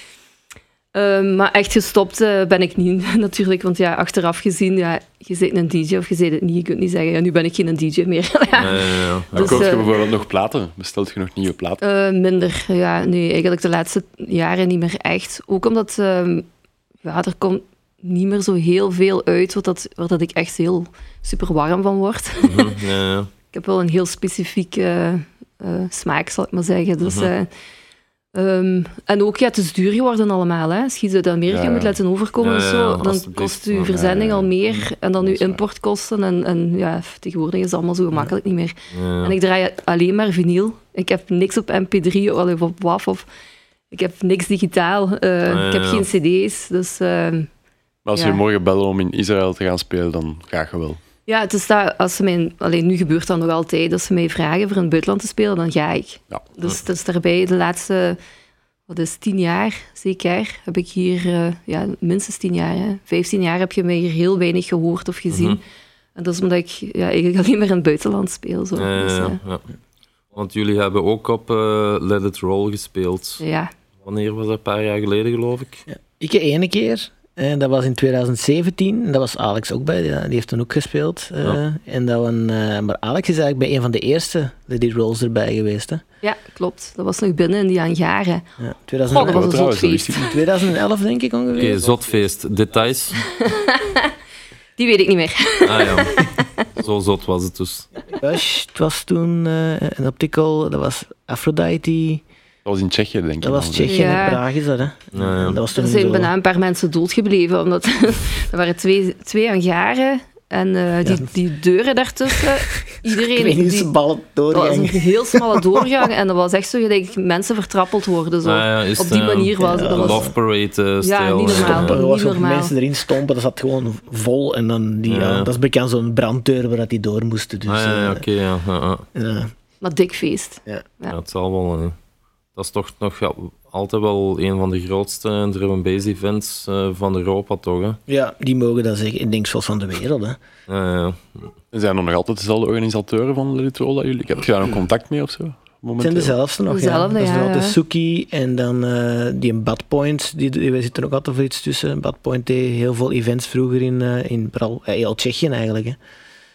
Ehm, maar echt gestopt eh, ben ik niet, (laughs) natuurlijk. Want ja, achteraf gezien, ja, je bent een DJ of je bent het niet. Je kunt niet zeggen, ja, nu ben ik geen DJ meer. (laughs) ja. Dus, Koop je eh, bijvoorbeeld nog platen? Bestelt je nog nieuwe platen? Eh, minder, ja. Nee, eigenlijk de laatste jaren niet meer echt. Ook omdat ehm, ja, er komt niet meer zo heel veel uit wat dat, waar dat ik echt heel super warm van word. Mhm, ja, ja. (laughs) Ik heb wel een heel specifieke eh, smaak, zal ik maar zeggen. Dus, Mhm. Eh, ehm, en ook, ja, het is duur geworden allemaal. Hè. Als je uit Amerika Ja, ja. moet laten overkomen Ja, of ja, zo, dan kost je Ja, verzending ja, ja. al meer. En dan waar. importkosten. En, en ja, tegenwoordig is het allemaal zo gemakkelijk niet meer. Ja. En ik draai alleen maar vinyl. Ik heb niks op MP3 of op WAV. Of, ik heb niks digitaal. eh, ja, Ik heb geen cd's. Dus ehm, Maar als ja. je morgen bellen om in Israël te gaan spelen, dan ga je wel. Ja, het is dat, als ze mij, alleen nu gebeurt dat nog altijd, als ze mij vragen voor in het buitenland te spelen, dan ga ik. Ja. Dus het is daarbij de laatste, wat is tien jaar zeker, heb ik hier, eh, ja, minstens tien jaar, hè. vijftien jaar heb je mij hier heel weinig gehoord of gezien. Mhm. En dat is omdat ik ja, eigenlijk alleen maar in het buitenland speel. Zo. Ja, ja, Dus, ja, eh, ja. Want jullie hebben ook op eh, Let It Roll gespeeld. ja. Wanneer was dat? Een paar jaar geleden, geloof ik. Ik ene keer. En dat was in 2017. En dat was Alex ook bij. Die, die heeft toen ook gespeeld. eh, Ja. en dat een, eh, maar Alex is eigenlijk bij een van de eerste Lady Rolls erbij geweest. Hè. ja, klopt. Dat was nog binnen in die hangaren. Ja, Oh, 2011, dat was een trouwens, zot dat feest. wist ik niet. 2011 denk ik Oké, ongeveer. zotfeest. Details? (laughs) Die weet ik niet meer. Ah ja. Zo zot was het dus. Het was toen eh, een optical. Dat was Aphrodite. Dat was in Tsjechië, denk ik. Dat was. Tsjechië Ja. en Praag is dat, hè. Ja, ja. Dat was Er zijn zo- bijna een paar mensen doodgebleven, omdat (laughs) er waren twee, twee hangaren en eh, die, die deuren daartussen, (laughs) iedereen... Ik weet niet, die- dat was een heel smalle doorgang en dat was echt zo gelijk mensen vertrappeld worden. Zo. Ah, ja, is Op die eh, manier was het. Dat was, Love Parade eh, stijl. niet normaal. Er was ook mensen erin stompen, dat zat gewoon vol. En dan die, Ja. ja, dat is bekend zo'n branddeur waar dat die door moesten. Dus, Ah, ja, ja, eh, oké, ja. ja, ja. ja. maar dik feest. Ja, het zal wel. Dat is toch nog ja, altijd wel een van de grootste drum and bass events eh, van Europa, toch? Hè? ja, die mogen dat zeggen. Ik denk zoals van de wereld. Hè. Ja, ja. Zijn er nog altijd dezelfde organisatoren van Let It Roll dat jullie... Heb je daar nog contact mee of zo? Het zijn dezelfde nog. Dezelfde, ja. Dat is ja, ja. Suki en dan eh, die een Badpoint. Die, die, we zitten ook altijd voor iets tussen. Badpoint deed heel veel events vroeger in, eh, in vooral eh, heel Tsjechië eigenlijk. Hè.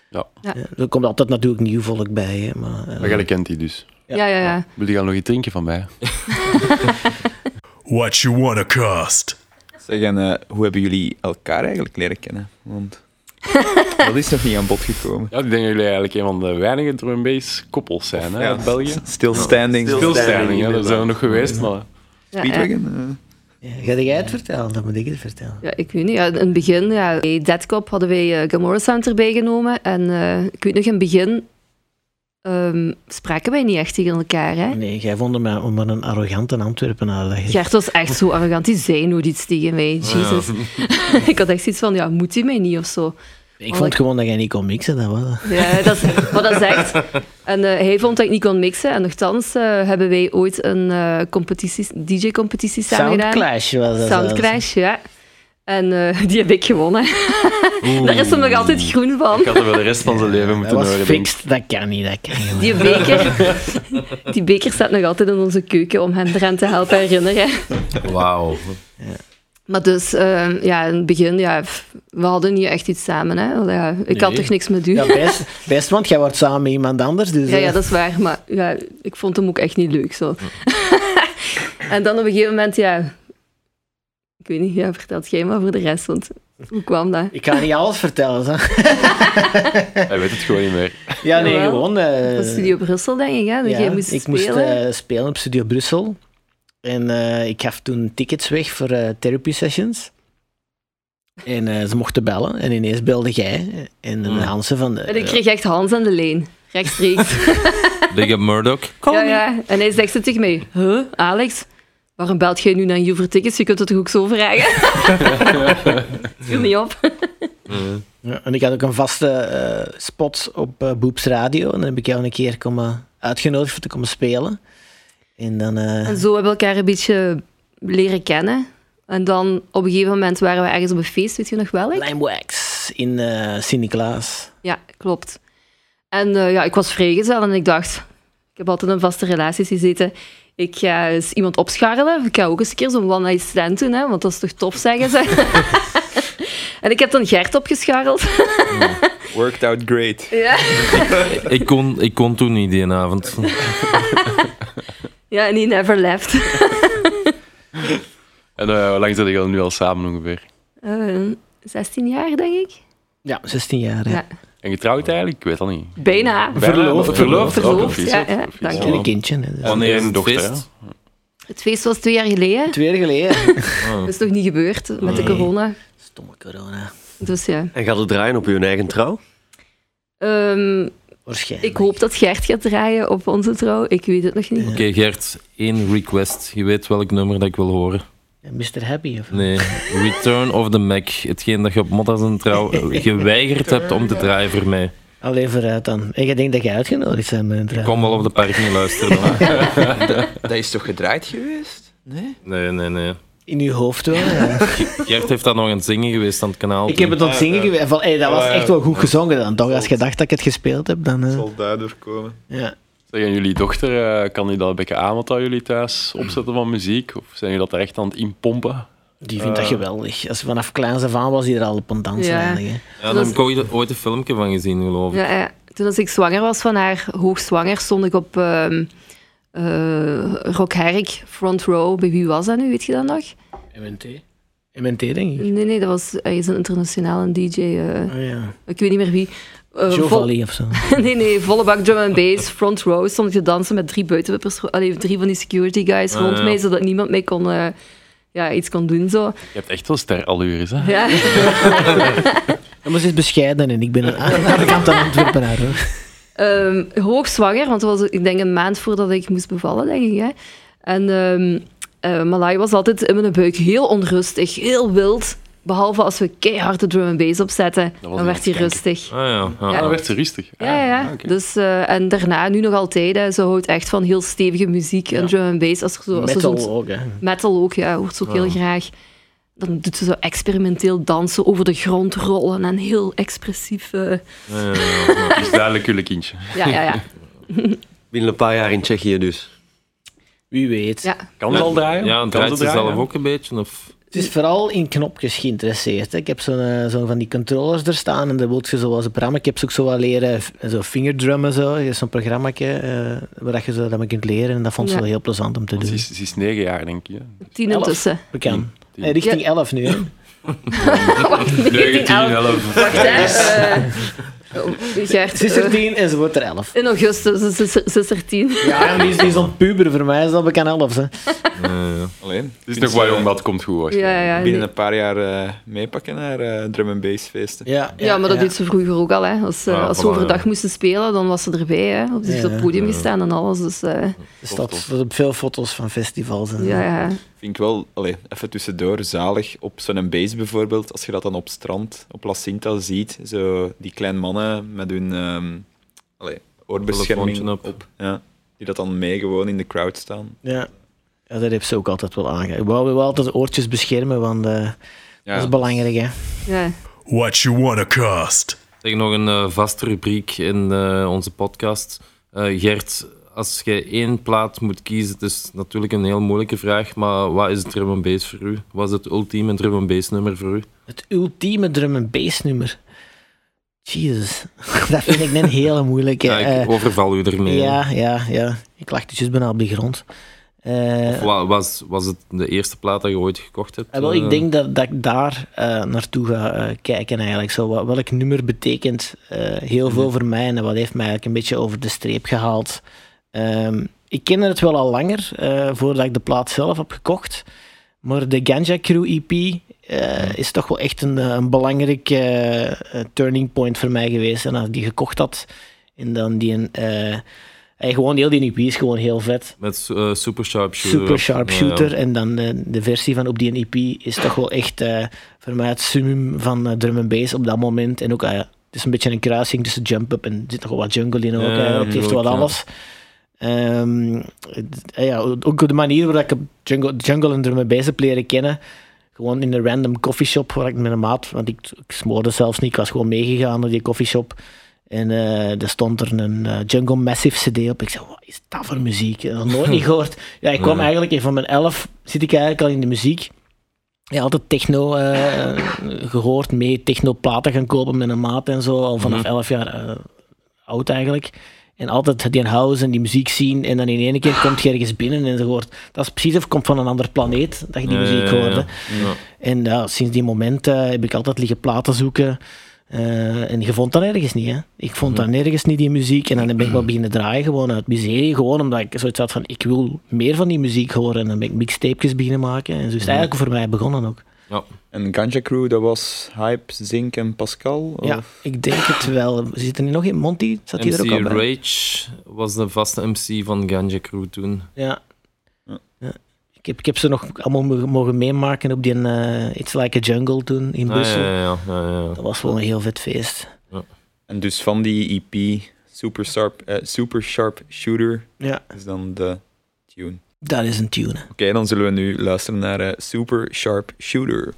Ja. Ja. er komt altijd natuurlijk nieuw volk bij. Hè, maar, eh, Maar jij kent die dus. Ja. Ja, ja. Wil je daar nog iets drinken van mij? (laughs) What you wanna cost? Zeg, en eh, hoe hebben jullie elkaar eigenlijk leren kennen? Want (laughs) dat is nog niet aan bod gekomen. Ja, ik denk dat jullie eigenlijk een van de weinige drum bass koppels zijn hè, uit België. Still standing. Stilstanding, ja, daar zijn we nog geweest, maar... Ja, ja. Speedwagon? ja, ga jij het vertellen? Dan moet ik het vertellen. Ja, ik weet niet. Ja, in het begin, ja, bij Deadcop hadden wij uh, Gamora Sound erbij genomen. En eh, ik weet nog, in het begin ehm, spraken wij niet echt tegen elkaar. Hè? Nee, jij vond hem om een arrogante Antwerpenaar. Gert was echt zo arrogant. Die zei nooit iets tegen mij. Jezus. (laughs) ik had echt zoiets van, ja, moet hij mij niet of zo. Ik vond gewoon dat jij niet kon mixen. Dat was. Ja, dat is, maar dat is echt. En eh, hij vond dat ik niet kon mixen. En nogthans eh, hebben wij ooit een eh, competitie, DJ-competitie samen gedaan. Soundclash was dat. zelfs. Soundclash, ja. En eh, (laughs) die heb ik gewonnen. Daar is hem nog altijd groen van. Ik had er wel de rest van zijn leven Dat moeten was horen. fixed, dat kan niet. Dat kan niet. Die beker, (laughs) die beker staat nog altijd in onze keuken om hem eraan te helpen herinneren. Wauw. Maar dus, eh, ja, in het begin, ja, we hadden niet echt iets samen. Hè. Ja, ik had toch niks met u. Ja, best, best, want jij wordt samen met iemand anders. Dus, Ja, ja, eh, dat is waar. Maar ja, ik vond hem ook echt niet leuk. Zo. (laughs) en dan op een gegeven moment, ja... Ik weet niet, ja, vertelt jij maar voor de rest. Want hoe kwam dat? Ik ga niet alles vertellen. Hè. (laughs) Hij weet het gewoon niet meer. Ja, nee, Jawel. gewoon... eh, Van Studio Brussel, denk ik, hè? Dat ja, jij moest ik spelen. moest eh, spelen op Studio Brussel. En eh, ik gaf toen tickets weg voor eh, therapy sessions. En eh, ze mochten bellen. En ineens belde jij. En de Hmm. Hansen van... De, En ik kreeg echt Hans aan de lijn. Rechtstreeks. (laughs) Big up Murdoch. ja, ja. En hij zegt zo tegen mij, huh, Alex, waarom belt jij nu naar voor tickets? Je kunt het toch ook zo vragen? (laughs) Viel niet op. Ja, en ik had ook een vaste eh, spot op eh Boeps Radio. En dan heb ik jou een keer komen uitgenodigd voor te komen spelen. En dan... eh, En zo hebben we elkaar een beetje leren kennen. En dan op een gegeven moment waren we ergens op een feest, weet je nog wel? Limewax in eh Sint-Niklaas. Ja, klopt. En eh, ja, ik was vrijgezel en ik dacht, ik heb altijd in vaste relaties gezeten. Ik ga eens iemand opscharrelen. Ik ga ook eens een keer zo'n one night stand doen, hè, want dat is toch tof, zeggen ze. (laughs) en ik heb dan Gert opgescharreld. Worked out great. (laughs) ja. Ik kon, ik kon toen niet die avond. ja, en he never left. (laughs) En eh, hoe lang zijn jullie nu al samen ongeveer? Eh 16 jaar, denk ik. Ja, 16 jaar. Ja. Ja. En getrouwd eigenlijk? Ik weet dat niet. Bijna. Verloofd. Verloofd. Verloofd, ja, ja, dank En een kindje. Dus Wanneer een het dochter, feest? Het feest was twee jaar geleden. Twee jaar geleden. (laughs) Dat is toch niet gebeurd met de corona. Stomme corona. Dus ja. En gaat het draaien op je eigen trouw? Ehm, Waarschijnlijk. ik hoop dat Gert gaat draaien op onze trouw. Ik weet het nog niet. Oké, Gert, één request. Je weet welk nummer dat ik wil horen. Mr. Happy of Nee, Return of the Mac. Hetgeen dat je op Mod als een trouw (laughs) geweigerd hebt om te draaien voor mij. Alleen vooruit dan. En je denkt dat je uitgenodigd bent met een trouw. kom wel op de parking luisteren. (laughs) maar- Dat is toch gedraaid geweest? Nee? Nee, nee, nee. In uw hoofd wel, ja. (laughs) Gert heeft dat nog aan het zingen geweest aan het kanaal. Ik heb het aan het zingen geweest. Van, hey, dat was echt wel goed gezongen dan. Toch, als je dacht dat ik het gespeeld heb, dan... eh, Zal daardoor komen. ja. Zeg, en jullie dochter, eh, kan die dat een beetje aan wat jullie thuis opzetten van muziek? Of zijn jullie dat er echt aan het inpompen? Die vindt dat Eh. geweldig. Als vanaf kleins af aan was hij er al op een dansen Ja. Ja, daar heb ik ooit, ooit een filmpje van gezien, geloof ik. Ja, ja. Toen als ik zwanger was van haar, hoogzwanger, stond ik op ehm eh, Rock Herk, front row. Bij wie was dat nu? Weet je dat nog? MNT. MNT, denk ik. Nee, nee, dat was ergens een internationale DJ. eh, Oh, ja. ik weet niet meer wie. Eh, Joe of zo. (laughs) nee, nee, volle bak drum and bass, front row. Stond ik te dansen met drie buitenwippers, allee, drie van die security guys Ah, rond ja. mij, zodat niemand mij kon, eh, ja, iets kon doen. Zo. Je hebt echt wel sterallures, hè? Ja. Ja, maar ze is bescheiden en ik ben een (laughs) aan de kant aan Antwerpenaar. hoor. Ehm hoogzwanger, want dat was ik denk een maand voordat ik moest bevallen, denk ik. Hè. En ehm eh, Malai was altijd in mijn buik heel onrustig, heel wild. Behalve als we keihard de drum and bass opzetten, dan werd hij rustig. Ah ja, ja. Ja. Dan werd ze rustig. Ja, ja, ja. Ah. Dus, eh, en daarna, nu nog altijd, hè, ze houdt echt van heel stevige muziek en drum and bass. Als er zo, als er Metal zo'n- ook, hè. metal ook, ja, hoort ze ook heel graag. Dan doet ze zo experimenteel dansen, over de grond rollen en heel expressief. Ja, ja, ja. Het is (laughs) duidelijk jullie kindje. ja, ja, ja. Binnen een paar jaar in Tsjechië dus. Wie weet. ja. Kan ze al draaien? Ja, draait ze zelf ook een beetje? Of... Het is vooral in knopjes geïnteresseerd. Hè. Ik heb zo'n eh, zo van die controllers er staan en dan wil je zoals een programma. Ik heb ze ook zo wat leren, zo fingerdrummen zo. Je hebt zo'n programma eh waar je zo dat me kunt leren en dat vond ze Ja. wel heel plezant om te Want doen. Ze is, ze is negen jaar, denk je. Tien Elf. intussen. Bekend. Tien. Eh, richting Ja. 11 nu, hè. Wacht, 19, 11. Wacht, hè. (laughs) (laughs) Gert, Ze is er eh, 10 en ze wordt er 11. in augustus is ze- ze is er tien. Ja, en die is, die is aan puber. Voor mij is dat bekend 11. Hè. Ja, (laughs) ja. Alleen. Het is nog wel jong, het komt goed. Ja, ja, Binnen nee. een paar jaar eh, meepakken naar eh, drum and bass feesten. Ja, ja, maar dat deed ze vroeger ook al. Hè. Als, eh, Ja, als voilà, overdag ja. moesten spelen, dan was ze erbij. Hè. Op, zich Ja. op het podium gestaan en alles. Dus, eh, staat staat op veel foto's van festivals. En zo. ja, ja. Vind ik wel, allee, even tussendoor, zalig. Op zo'n base bijvoorbeeld, als je dat dan op strand, op La Cinta ziet, zo die kleine mannen met hun ehm allee, oorbescherming op. Ja, die dat dan mee gewoon in de crowd staan. Ja. ja, dat heeft ze ook altijd wel aangegeven. Ik wou wel altijd oortjes beschermen, want eh, dat is belangrijk. Hè. ja. What you wanna cost? Zeg nog een eh, vaste rubriek in eh, onze podcast. Eh, Gert, als je één plaat moet kiezen, het is natuurlijk een heel moeilijke vraag, maar wat is het drum and bass voor u? Wat is het ultieme drum and bass nummer voor u? Het ultieme drum and bass nummer. Jezus, (laughs) dat vind ik een hele moeilijke. (laughs) Ja, ik eh, overval u ermee. ja, ja, ja. Ik lag dus bijna op de grond. Eh, Of wa- was, was het de eerste plaat dat je ooit gekocht hebt? Eh, wel, ik denk dat, dat ik daar naartoe ga kijken eigenlijk. Zo, wat, welk nummer betekent heel veel voor mij en wat heeft mij eigenlijk een beetje over de streep gehaald. Ehm, ik kende het wel al langer, voordat ik de plaat zelf heb gekocht. Maar de Ganja Crew EP eh, is toch wel echt een, eh, een belangrijk eh, turning point voor mij geweest. En als ik die gekocht had, en dan die... een, eh, gewoon heel die EP is gewoon heel vet. Met eh, Super Sharp Shooter. Super Sharpshooter. ja. En dan de, de versie van op die EP is toch wel echt voor mij het summum van drum and bass op dat moment. En ook, het is een beetje een kruising tussen jump-up en er zit nog wel wat jungle in ook. Het heeft ja. alles. Ehm, ja, ook de manier waarop ik jungle, jungle en drum and bass heb leren kennen. Gewoon in een random coffeeshop waar ik met een maat, want ik, ik smoorde zelfs niet, ik was gewoon meegegaan naar die coffeeshop. En eh er stond er een eh, Jungle Massive CD op. Ik zei, wat is dat voor muziek? Ik heb nog nooit (laughs) niet gehoord. Ja, ik kwam Ja. eigenlijk van mijn elf, zit ik eigenlijk al in de muziek. Ja, altijd techno eh, gehoord, mee techno-platen gaan kopen met een maat en zo, al vanaf Mhm. elf jaar oud eigenlijk. En altijd die house en die muziek zien en dan in één keer komt je ergens binnen en je hoort... Dat is precies of komt van een ander planeet, dat je die muziek hoorde. En ja, sinds die moment heb ik altijd liggen platen zoeken. Eh, en je vond dat nergens niet, hè. Ik vond dat nergens niet, die muziek. En dan ben ik wel beginnen draaien, gewoon uit miserie. Gewoon omdat ik zoiets had van, ik wil meer van die muziek horen. En dan ben ik mixtapejes beginnen maken. En zo is het eigenlijk voor mij begonnen ook. En Ganja Crew, dat was Hype, Zink en Pascal? Ja, Of? ik denk het wel. Zit er niet nog in? Monty? Zat hij er ook al bij? Rage was de vaste MC van Ganja Crew toen. Ja. Ja. ja. Ik, heb, ik heb ze nog allemaal mogen- meemaken op die eh, It's Like a Jungle toen in Ah, Brussel. ja, ja, ja, ja, ja. Dat was wel een heel vet feest. En dus van die EP, Super Sharp, eh, Super Sharp Shooter, Ja, is dan de tune. Dat is een tune. Oké, dan zullen we nu luisteren naar eh, Super Sharp Shooter.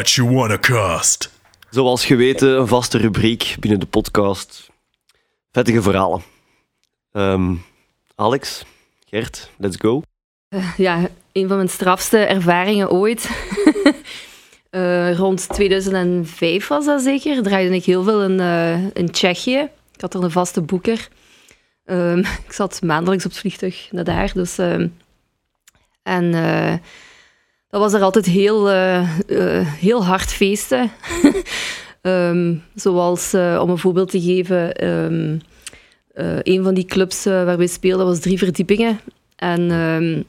What you wanna cost? Zoals geweten, een vaste rubriek binnen de podcast. Vettige verhalen. Ehm, Alex, Gert, let's go. Ja, een van mijn strafste ervaringen ooit. (laughs) Eh, rond 2005 was dat zeker. Draaide ik heel veel in, eh, in Tsjechië. Ik had er een vaste boeker. Ehm, (laughs) ik zat maandelijks op het vliegtuig naar daar. Dus, ehm, en eh, dat was er altijd heel, eh, eh, heel hard feesten. (laughs) Ehm, zoals, eh, om een voorbeeld te geven, ehm, eh, een van die clubs waar we speelden was drie verdiepingen. En ehm,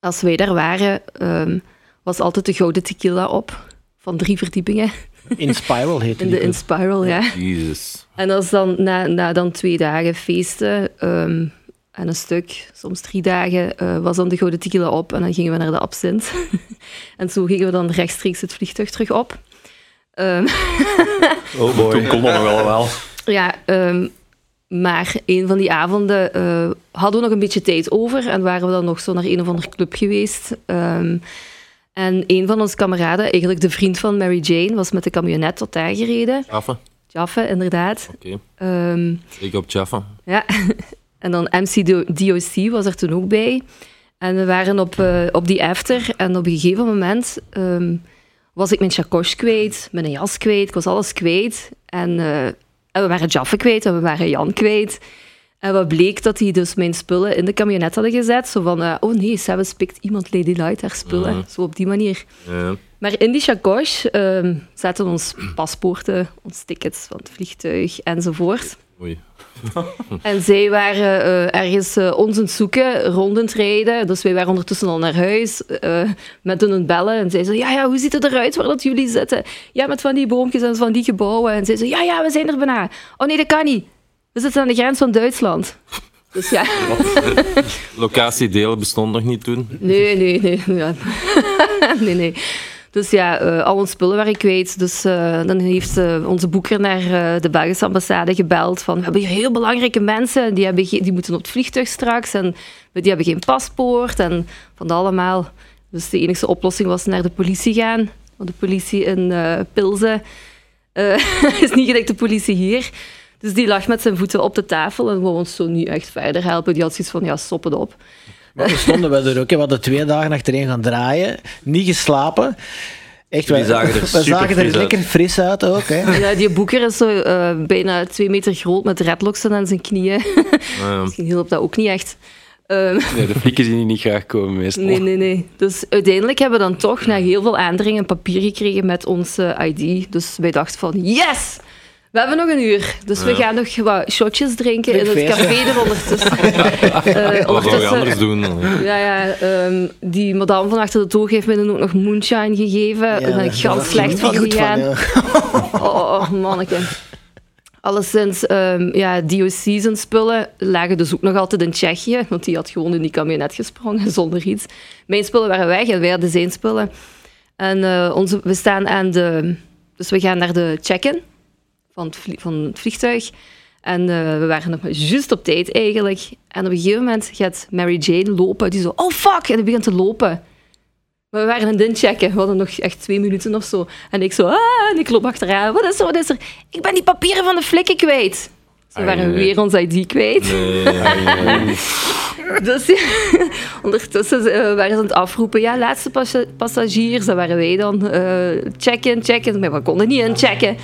als wij daar waren, ehm, was altijd de gouden tequila op. Van drie verdiepingen. (laughs) In Spiral heette In die de In. Spiral, ja. Jezus. En dat is dan na, na dan twee dagen feesten en een stuk, soms drie dagen, eh, was dan de gouden tequila op. En dan gingen we naar de absint. (laughs) en zo gingen we dan rechtstreeks het vliegtuig terug op. Ehm, Oh boy. Toen kon dat nog wel wel. Ja, ehm, maar een van die avonden eh, hadden we nog een beetje tijd over en waren we dan nog zo naar een of andere club geweest. Ehm, en een van onze kameraden, eigenlijk de vriend van Mary Jane, was met de camionet tot daar gereden. Jaffa. Jaffe, inderdaad. Oké. Ehm, Ik op Jaffa. ja, en dan MC Do- DOC was er toen ook bij. En we waren op, eh, op die after en op een gegeven moment ehm, was ik mijn chakos kwijt, mijn jas kwijt, ik was alles kwijt. En, eh, en we waren Jaffe kwijt en we waren Jan kwijt. En wat bleek dat die dus mijn spullen in de camionet hadden gezet. Zo van, eh, oh nee, zelfs pikt iemand Lady Light haar spullen. Zo op die manier. Maar in die chacoche ehm, zaten ons paspoorten, ons tickets van het vliegtuig enzovoort. Oei. (laughs) En zij waren eh, ergens eh, ons aan het zoeken, rond aan het rijden. Dus wij waren ondertussen al naar huis eh, met hun bellen. En zij zo, ja, ja, hoe ziet het eruit waar dat jullie zitten? Ja, met van die boompjes en van die gebouwen. En zij zo, ja, ja, we zijn er bijna. Oh nee, dat kan niet. We zitten aan de grens van Duitsland. (laughs) Dus ja, (laughs) Locatiedelen bestond nog niet toen. nee, nee, nee. Nee, nee. Dus ja, eh, al onze spullen waren kwijt. Dus eh, dan heeft eh, onze boeker naar de Belgische ambassade gebeld van we hebben hier heel belangrijke mensen, die, hebben die moeten op het vliegtuig straks en die hebben geen paspoort en van allemaal. Dus de enige oplossing was naar de politie gaan. Want de politie in Pilsen (laughs) is niet gelijk de politie hier. Dus die lag met zijn voeten op de tafel en wou ons zo niet echt verder helpen. Die had zoiets van, ja, stop het op. Maar we stonden wij er ook. hè. We hadden twee dagen achtereen gaan draaien. Niet geslapen. Echt, wij, zagen er (laughs) we zagen er fris uit. lekker fris uit ook. Hè. Ja, die boeker is zo eh, bijna twee meter groot met redlocksen aan zijn knieën. Ja. (laughs) Misschien hielp dat ook niet echt. Ehm, Nee, de flikken zien hier niet graag komen meestal. nee, nee, nee. Dus uiteindelijk hebben we dan toch na heel veel aandringen een papier gekregen met onze ID. Dus wij dachten van, yes! We hebben nog een uur. Dus we Ja. gaan nog wat shotjes drinken in het feest. café er ondertussen. (laughs) Eh, Wat zou je ondertussen anders doen? ja, ja ehm, die madame van achter de toog heeft mij dan ook nog moonshine gegeven. Daar ben ik gans slecht van goed gegaan. ja. (laughs) Oh, manneke. Alleszins, ehm ja, DOC zijn spullen lagen dus ook nog altijd in Tsjechië, want die had gewoon in die camionet gesprongen (laughs) zonder iets. Mijn spullen waren weg en wij hadden zijn spullen. En eh, onze, we staan aan de... Dus we gaan naar de check-in van, het vlie- van het vliegtuig. En eh, we waren nog maar juist op tijd eigenlijk. En op een gegeven moment gaat Mary Jane lopen. Die zo, oh fuck! En die begint te lopen. Maar we waren aan het inchecken. We hadden nog echt twee minuten of zo. En ik zo, ah, en ik loop achteraan. Wat is er, wat is er? Ik ben die papieren van de flikken kwijt. Ze waren ai. weer ons ID kwijt. Nee. (laughs) Dus ja, (laughs) ondertussen eh, waren ze aan het afroepen. Ja, laatste passa- passagiers, dat waren wij dan. eh, check-in, check-in. Maar we konden niet inchecken.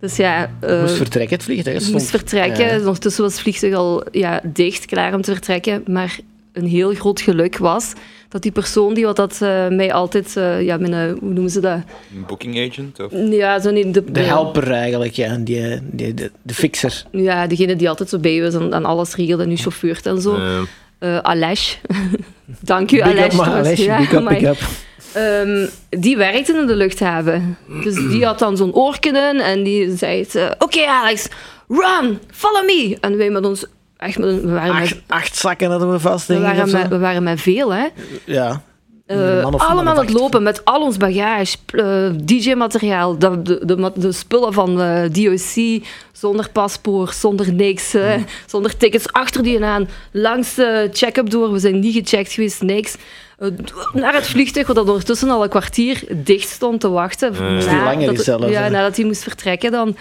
Dus ja... eh, moest vertrekken, het vliegtuig. stond- moest vertrekken. Ja. Ondertussen was het vliegtuig al ja, dicht, klaar om te vertrekken. Maar een heel groot geluk was dat die persoon die wat dat, eh, mij altijd... eh, ja, mijn, eh, hoe noemen ze dat? Een booking agent? Of? Ja, zo niet... De, De helper eigenlijk, ja. Die, die, de, de fixer. Ja, degene die altijd zo bij was en, en alles regelde en nu chauffeurt en zo. Eh Alesh. (laughs) Dank u, Big Alesh. up, Ja, big big up. Ehm, die werkte in de luchthaven. Dus die had dan zo'n oorken in en die zei: eh, Oké, Alex, run, follow me. En wij met ons. Echt met, een- we, waren met, Acht, acht zakken hadden we vast, we, waren met, we waren met veel, hè? Ja. Eh, allemaal aan het acht. lopen met al ons bagage, eh, DJ-materiaal, de, de, de, spullen van eh, DOC, zonder paspoort, zonder niks, eh, zonder tickets, achter die aan, langs de check-up door. We zijn niet gecheckt geweest, niks. Eh, naar het vliegtuig, wat dat ondertussen al een kwartier dicht stond te wachten. Langer dat- zelfs, Ja, hè? nadat hij moest vertrekken dan.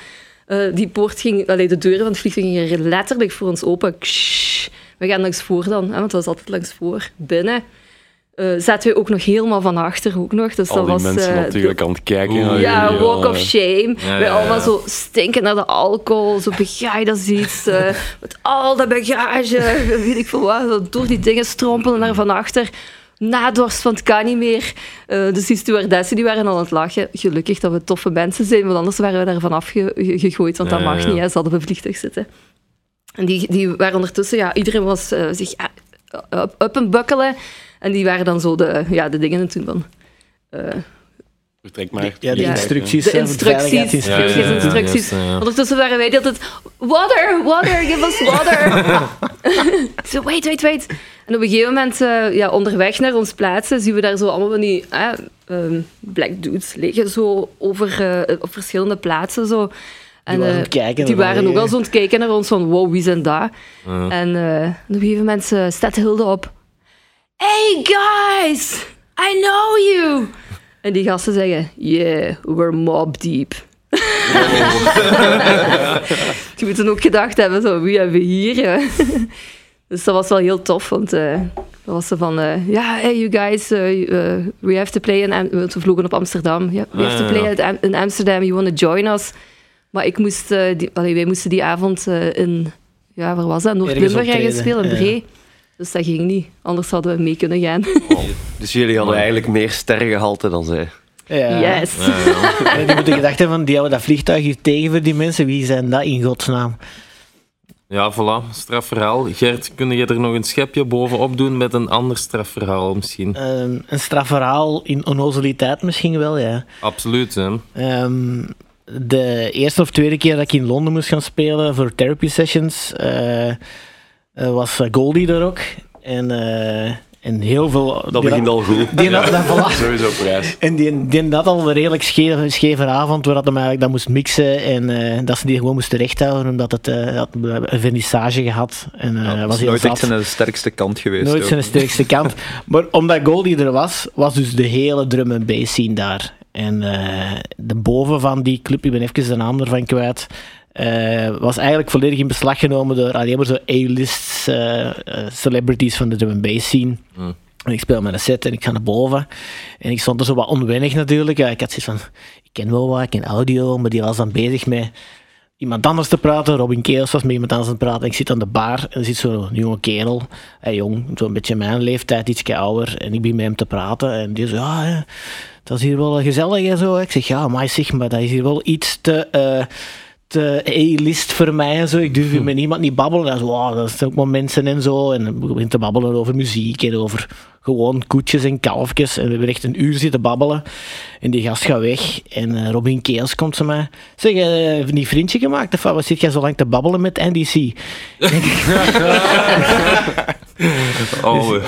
eh, die poort ging, allee, de deuren van het vliegtuig gingen letterlijk voor ons open. Ksh. We gaan langs voor dan, hè, want het was altijd langs voor. Binnen eh, zaten we ook nog helemaal van achter ook nog. Dus Al dat die was, mensen eh, natuurlijk aan het kijken. Oeh, ja, jullie, walk of shame. Ja, Wij ja, allemaal zo stinken naar de alcohol, zo begaaid als iets. eh, (laughs) met al dat bagage, weet ik veel wat. Door die dingen strompelen naar van achter. Nadorst van het kan niet meer. Eh, dus die stewardessen die waren al aan het lachen. Gelukkig dat we toffe mensen zijn, want anders waren we daar vanaf ge- ge- gegooid. Want dat mag ja. niet, hè. ze hadden op een vliegtuig zitten. En die, die waren ondertussen, ja, iedereen was eh, zich ah, up, up en bukkelen. En die waren dan zo de, ja, de dingen toen van... eh, Vertrek maar. Ja, de Ja. instructies. De instructies. veiligheidsinstructies. Ja, ja, ja. instructies. Ondertussen waren wij hele tijd... Water, water, give us water. (laughs) (laughs) Zo, wait, wait, wait. En op een gegeven moment, eh, ja, onderweg naar ons plaatsen, zien we daar zo allemaal van die eh, ehm, black dudes liggen zo over, eh, op verschillende plaatsen. Zo. En, waren eh, het kijken die waren ook al zo aan het kijken naar ons van, wow, wie zijn daar? En eh, op een gegeven moment staat Hilde op. Hey guys, I know you. En die gasten zeggen, yeah, we're mob deep. (laughs) Die moeten ook gedacht hebben, zo, wie hebben we hier? Dus dat was wel heel tof, want eh dat was zo van, eh, ja, hey you guys, eh, we have to play in, Am- we vlogen op Amsterdam. Ja, we have to Ah, play ja. Am- in Amsterdam, you want to join us? Maar ik moest, eh, die, allee, wij moesten die avond eh, in ja, waar was dat? Noord-Limburg spelen, ja. Bree. Dus dat ging niet. Anders hadden we mee kunnen gaan. (laughs) Dus jullie hadden eigenlijk meer sterrengehalte dan zij. Ja. Yes. En (laughs) die moeten gedacht hebben van, die houden dat vliegtuig hier tegen voor die mensen. Wie zijn dat in godsnaam? Ja, voilà, strafverhaal. Gert, kun je er nog een schepje bovenop doen met een ander strafverhaal misschien? Een, een strafverhaal in onnozeliteit misschien wel, ja. Absoluut, hè. Ehm, de eerste of tweede keer dat ik in Londen moest gaan spelen voor therapy sessions, eh, eh, was eh, Goldie er ook. En, eh, en heel veel... Dat die begint al goed. Die dat, (laughs) voilà. Sowieso prijs. En die, die had al een redelijk scheve, scheve avond, waar dat hem eigenlijk dat moest mixen en eh, dat ze die gewoon moesten rechthouden, omdat het eh, had een vernissage gehad. En eh, Ja, dat was heel nooit echt zat. zijn sterkste kant geweest. Nooit ook. zijn sterkste kant. (laughs) Maar omdat Goldie er was, was dus de hele drum en bass scene daar. En eh, de boven van die club, ik ben even de naam ervan kwijt, eh, was eigenlijk volledig in beslag genomen door alleen maar zo A-list eh, eh, celebrities van de drum en bass scene. Hmm. En ik speel met een set en ik ga naar boven. En ik stond er zo wat onwennig natuurlijk. Ik had zoiets van, ik ken wel wat, ik ken audio, maar die was dan bezig met iemand anders te praten. Robin Keels was met iemand anders aan het praten. Ik zit aan de bar en er zit zo'n jonge kerel, hey, jong, zo'n beetje mijn leeftijd, iets ouder. En ik begin met hem te praten en die zo, ja, hè, dat is hier wel gezellig en zo. Ik zeg, ja, maar zeg, maar dat is hier wel iets te... te A-list voor mij en zo. Ik durf hier met niemand niet babbelen. Dat is, wow, dat zijn ook maar mensen en zo. En we beginnen te babbelen over muziek en over gewoon koetjes en kalfjes. En we hebben echt een uur zitten babbelen. En die gast gaat weg. En eh, Robin Keels komt ze mij. Zeg, eh, heb je niet vriendje gemaakt? Of wat zit jij zo lang te babbelen met NDC? (laughs) (laughs) Oh, eh,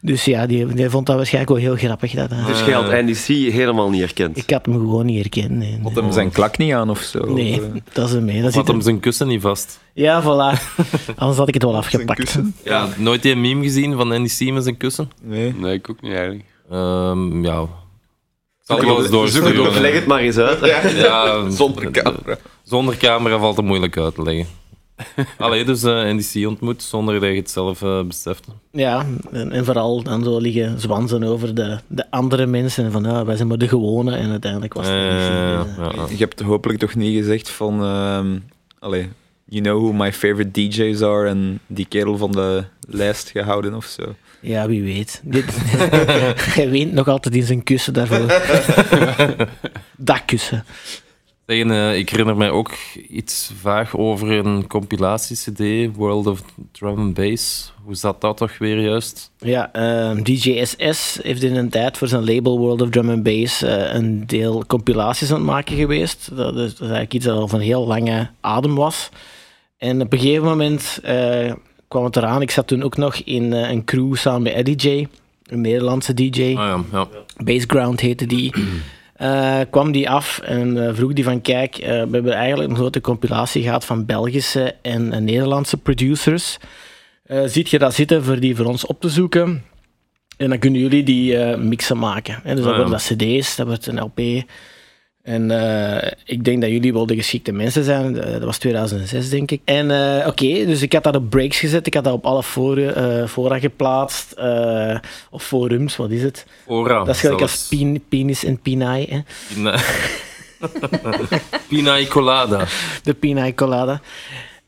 Dus ja, die, die vond dat waarschijnlijk wel heel grappig. Dat, eh. Dus jij had NDC helemaal niet herkend. ik had hem gewoon niet herkend. Nee, Had hem zijn klak niet aan of zo? nee. Eh, dat is hem mee. Dat had hem zijn kussen niet vast. Ja, voilà. (laughs) Anders had ik het wel afgepakt. Ja, nooit die meme gezien van NDC met zijn kussen? Nee. Nee, ik ook niet eigenlijk. Ehm, ja. Ik zal het wel eens Zoek het op, doorsturen. leg het maar eens uit. Ja, (laughs) Zonder camera. Zonder camera valt het moeilijk uit te leggen. (laughs) Allee, dus eh NDC ontmoet zonder dat je het zelf eh, beseft. Ja, en, en vooral dan zo liggen zwansen over de, de andere mensen. En van, ja, wij zijn maar de gewone. En uiteindelijk was het Eh, niet zo. ja, Dus, eh, ja. Je hebt hopelijk toch niet gezegd van... ehm allee, you know who my favorite DJ's are en die kerel van de lijst gehouden of zo. Ja, wie weet. Dit, (laughs) hij weent nog altijd in zijn kussen daarvoor. (laughs) dat kussen. Eh, ik herinner mij ook iets vaag over een compilatie-cd, World of Drum and Bass. Hoe zat dat toch weer juist? Ja, ehm, DJ SS heeft in een tijd voor zijn label World of Drum and Bass eh, een deel compilaties aan het maken geweest. Dat is, dat is eigenlijk iets dat al van heel lange adem was. En op een gegeven moment eh, kwam het eraan. Ik zat toen ook nog in een crew samen met Eddie J, een Nederlandse DJ. Ah ja, ja. Baseground heette die. Eh, kwam die af en eh, vroeg die van kijk, eh, we hebben eigenlijk een grote compilatie gehad van Belgische en Nederlandse producers. Ziet je dat zitten voor die voor ons op te zoeken? En dan kunnen jullie die mixen maken. Hè? Dus dat Ah, ja. worden dat cd's, dat wordt een LP. En eh, ik denk dat jullie wel de geschikte mensen zijn. Eh, dat was 2006, denk ik. En eh, oké, dus ik had dat op breaks gezet. Ik had dat op alle for, eh, fora geplaatst. of forums, wat is het? Ora. Dat is gelijk als pin, penis en pinai. Hè? Pina... (laughs) Pina colada. De pina colada.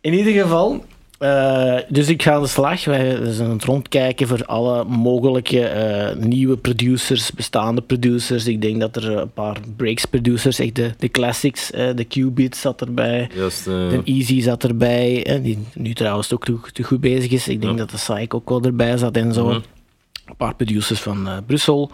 In ieder geval, eh, dus ik ga aan de slag. Wij we zijn aan het rondkijken voor alle mogelijke eh, nieuwe producers, bestaande producers. Ik denk dat er een paar breaks producers, echt de, de classics, eh, de Qubit zat erbij. De Easy zat erbij, eh, die nu trouwens ook te, te goed bezig is. Ik denk Ja. dat de Psych ook wel erbij zat en zo. Mhm. Een paar producers van Brussel.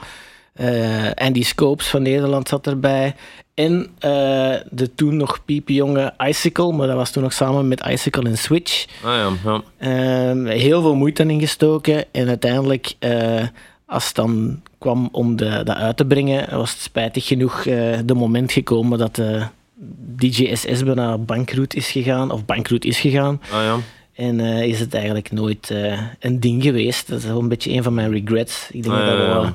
Eh, Andy Scopes van Nederland zat erbij. En eh, de toen nog piepjonge Icicle, maar dat was toen nog samen met Icicle en Switch. Ah ja, ja. Ehm, heel veel moeite in gestoken. En uiteindelijk, eh, als het dan kwam om de, dat uit te brengen, was het spijtig genoeg eh de moment gekomen dat de DJ SS bijna bankroet is gegaan, of bankroet is gegaan. Ah ja. En is het eigenlijk nooit een ding geweest. Dat is wel een beetje een van mijn regrets. Ik denk Ah, dat ja, wel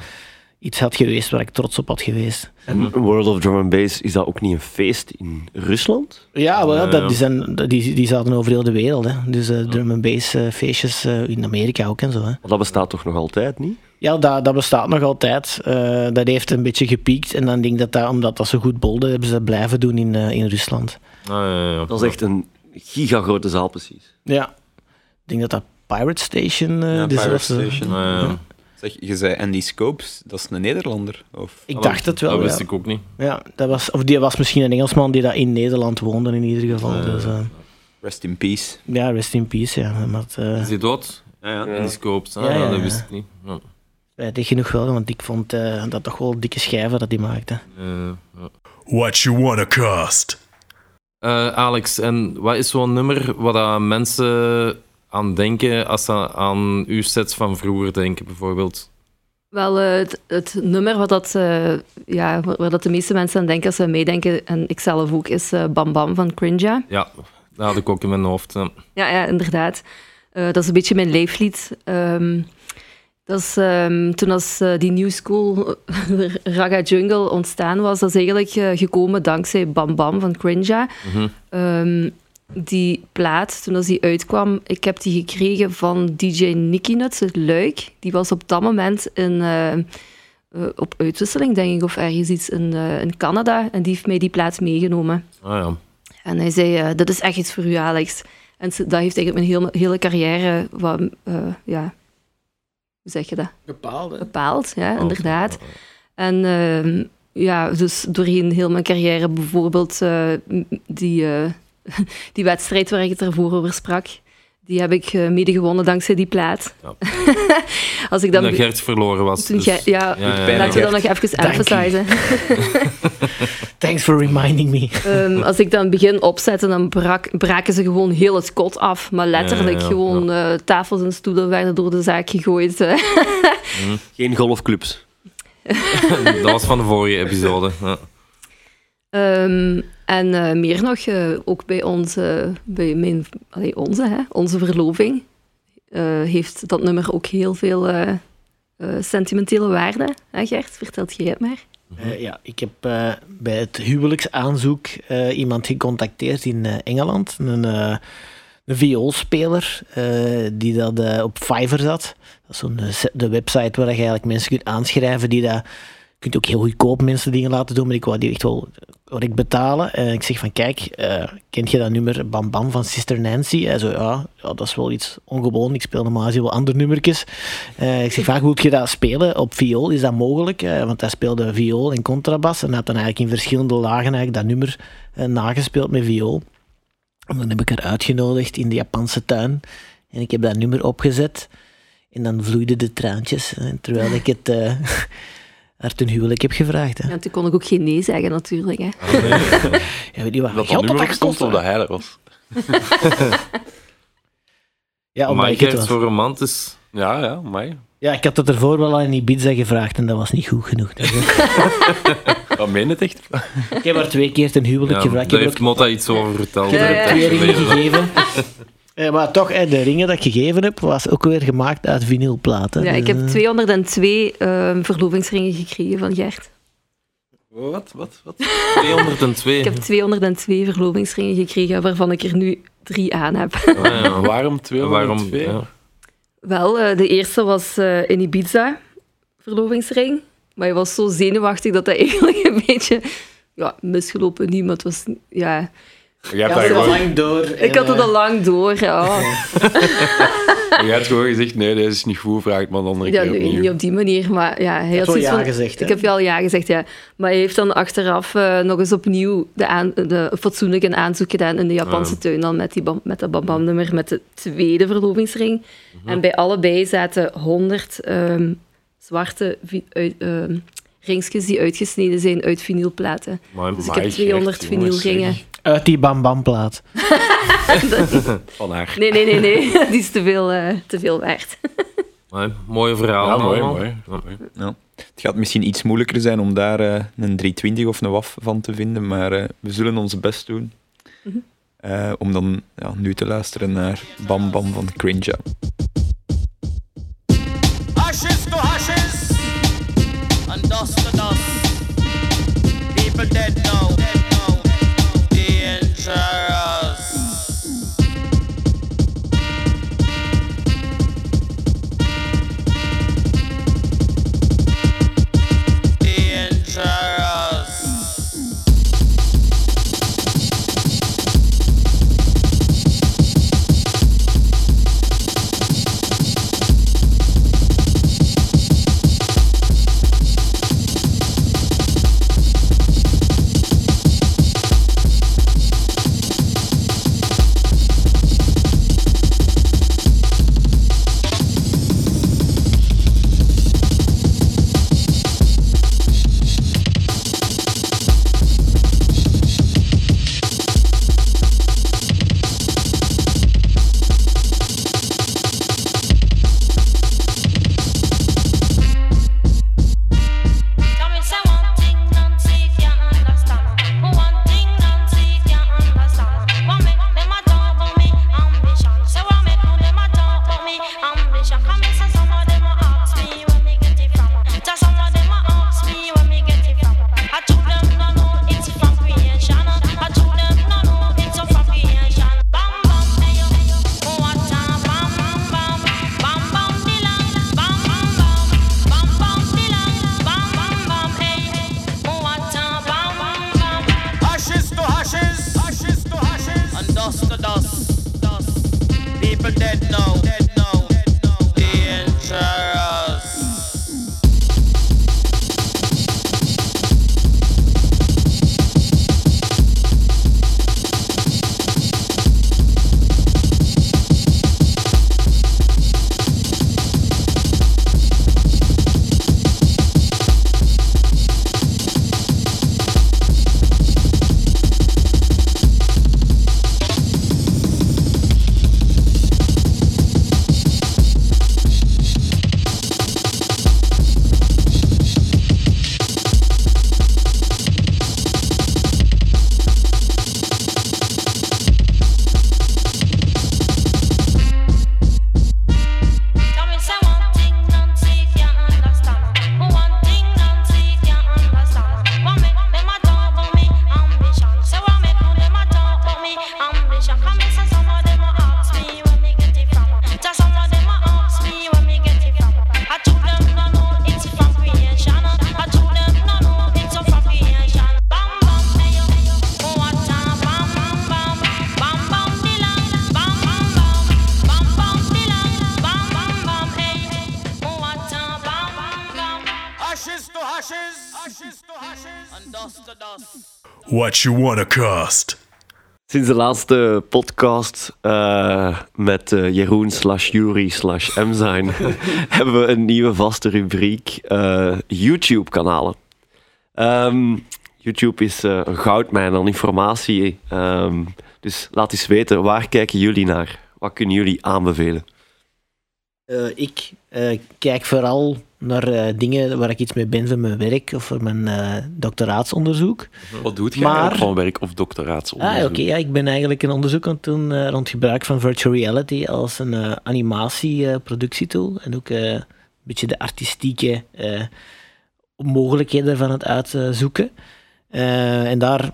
iets had geweest waar ik trots op had geweest. En World of Drum and Bass, is dat ook niet een feest in Rusland? Ja, wel, dat, die, zijn, die, die zaten over heel de wereld. Hè. Dus eh drum and bass eh, feestjes eh, in Amerika ook en zo. Hè. Dat bestaat toch nog altijd niet? Ja, dat, dat bestaat nog altijd. Eh, dat heeft een beetje gepiekt. En dan denk ik dat, dat omdat dat zo goed bolde, hebben ze dat blijven doen in, eh, in Rusland. Ah, ja, ja. Dat is echt een gigagrote zaal precies. Ja. Ik denk dat dat Pirate Station... eh Ja, dezelfde- Pirate Station. Ja, Zeg, je zei Andy Scopes, dat is een Nederlander? Of? Ik dacht het wel, Dat ja. wist ik ook niet. Ja, dat was, of die was misschien een Engelsman die dat in Nederland woonde in ieder geval. Ja. Dus, eh, Rest in peace. ja, rest in peace. Ja. Maar het, eh, Is hij dood? Ja, ja. Die scopes. Ah, Ja, ja, dat wist ik niet. Ja. spijtig genoeg wel, want ik vond eh, dat toch wel dikke schijven dat hij maakte. Eh, ja. What you wanna cost? Eh, Alex, en wat is zo'n nummer dat mensen aan denken als ze aan uw sets van vroeger denken, bijvoorbeeld? Wel, eh, het, het nummer wat dat, eh, ja, waar dat de meeste mensen aan denken als ze meedenken, en ik zelf ook, is eh, Bam Bam van Crinja. Ja, dat had ik ook in mijn hoofd. ja. Ja, ja inderdaad. Dat is een beetje mijn leeflied. Ehm, dat is ehm, toen als die New School (laughs) Raga Jungle ontstaan was, dat is eigenlijk gekomen dankzij Bam Bam van Crinja. Mhm. Ehm, die plaat, toen als die uitkwam, ik heb die gekregen van DJ Nicky Nuts uit Luik. Die was op dat moment in, eh, eh, op uitwisseling, denk ik, of ergens iets in, eh, in Canada. En die heeft mij die plaat meegenomen. Ah ja. En hij zei, eh, dat is echt iets voor u, Alex. En dat heeft eigenlijk mijn hele, hele carrière, wat, eh, ja, hoe zeg je dat? Bepaald, Bepaald, ja, Oh, inderdaad. En ehm, ja, dus doorheen heel mijn carrière, bijvoorbeeld eh, die, eh, (laughs) die wedstrijd waar ik het ervoor over sprak, die heb ik eh, mede gewonnen dankzij die plaat. Ja. (laughs) Als ik Toen dan... dat Gert verloren was. toen dus- ja, ja, ja, laat je ja. dan nog even Dank emphasizen. (laughs) Thanks for reminding me. Ehm, als ik dan begin opzetten, dan brak, braken ze gewoon heel het kot af. Maar letterlijk Ja, ja, ja. gewoon eh, tafels en stoelen werden door de zaak gegooid. eh. Geen golfclubs. dat was van de vorige episode. Ehm, en eh, meer nog, eh, ook bij onze, bij mijn, onze, hè, onze verloving, eh, heeft dat nummer ook heel veel sentimentele waarde. Hè, Gert, vertelt jij het maar. Ja, ik heb bij het huwelijksaanzoek iemand gecontacteerd in Engeland. Een, een vioolspeler die dat op Fiverr zat. Dat is zo'n, de website waar je eigenlijk mensen kunt aanschrijven die dat... Je kunt ook heel goedkoop mensen dingen laten doen, maar ik wou die echt wel correct betalen. En ik zeg van, kijk, eh, kent je dat nummer Bam Bam van Sister Nancy? Hij zo, ja, dat is wel iets ongewoon. Ik speel normaal gezien wel andere nummertjes. Eh, ik zeg, vaak wil je dat spelen op viool? Is dat mogelijk? Eh, want hij speelde viool en contrabas en hij had dan eigenlijk in verschillende lagen eigenlijk dat nummer eh, nagespeeld met viool. En dan heb ik haar uitgenodigd in de Japanse tuin en ik heb dat nummer opgezet. En dan vloeiden de traantjes, eh, terwijl ik het eh (laughs) haar ten huwelijk heb gevraagd. Hè. Ja, toen kon ik ook geen nee zeggen, natuurlijk. Hè. (laughs) Ja, weet je wat Dat geld dat dat op stond gekost of dat er was. (laughs) Ja, omdat maar ik het was. zo romantisch. Ja, ja, mij. Ja, ik had het ervoor wel aan Ibiza gevraagd en dat was niet goed genoeg. Dus, Dat (laughs) meen het echt. ik heb haar twee keer ten huwelijk Ja, gevraagd. Daar heeft ook- Motta iets over verteld. ik heb er twee ringen gegeven. Eh, maar toch, eh, de ringen dat ik gegeven heb, was ook weer gemaakt uit vinylplaten. Ja, ik Dus, heb eh, 202 ehm, verlovingsringen gekregen van Gert. Wat? Wat? Wat? (laughs) 202. Ik heb 202 verlovingsringen gekregen, waarvan ik er nu drie aan heb. Ah, ja. Waarom 202? Waarom? Ja. Wel, eh, de eerste was eh, in Ibiza, verlovingsring. Maar je was zo zenuwachtig dat dat (laughs) eigenlijk een beetje ja, misgelopen niet, maar het was... Ja, Hebt Ja, dat lang door. ik had het al lang door, ja. jij (laughs) hebt gewoon gezegd, nee, deze is niet goed, vraag het maar een andere ja keer opnieuw. niet op die manier, maar ja, hij Je had ja van... gezegd, hè? Ik heb wel ja gezegd, ja. Maar hij heeft dan achteraf eh, nog eens opnieuw de aan, de, fatsoenlijk een aanzoek gedaan in de Japanse Ah. tuin, dan met, die bam, met dat bam-bam-nummer, met de tweede verlovingsring. Mhm. En bij allebei zaten 100 ehm, zwarte uit, ehm, ringsjes die uitgesneden zijn uit vinylplaten. Maar, Dus ik heb 200 Gert, jongens, vinylringen. Uit die Bam Bam plaat. (laughs) Van haar. Nee, nee, nee, nee. (laughs) Die is te veel, eh, te veel waard. (laughs) maar, mooie verhaal. Ja, mooi, mooi. Ja. mooi. Ja. Het gaat misschien iets moeilijker zijn om daar eh, een 320 of een WAF van te vinden, maar eh, we zullen ons best doen. Mhm. Eh, om dan ja, nu te luisteren naar Bam Bam van Crinja. Ashes to ashes, and dust to dust. People dead now, dead What you wanna cost? Sinds de laatste podcast eh, met eh, Jeroen slash Jury slash M zijn, (laughs) hebben we een nieuwe vaste rubriek, eh, YouTube-kanalen. Ehm, YouTube is een goudmijn aan informatie, ehm, dus laat eens weten, waar kijken jullie naar? Wat kunnen jullie aanbevelen? Eh, ik eh, kijk vooral naar eh, dingen waar ik iets mee ben voor mijn werk of voor mijn eh, doctoraatsonderzoek. Wat doet jij Maar- van werk of doctoraatsonderzoek? Ah, oké. ja, ik ben eigenlijk een onderzoek aan het doen eh, rond gebruik van virtual reality als een animatieproductietool. en ook een beetje de artistieke mogelijkheden ervan het uitzoeken. En daar,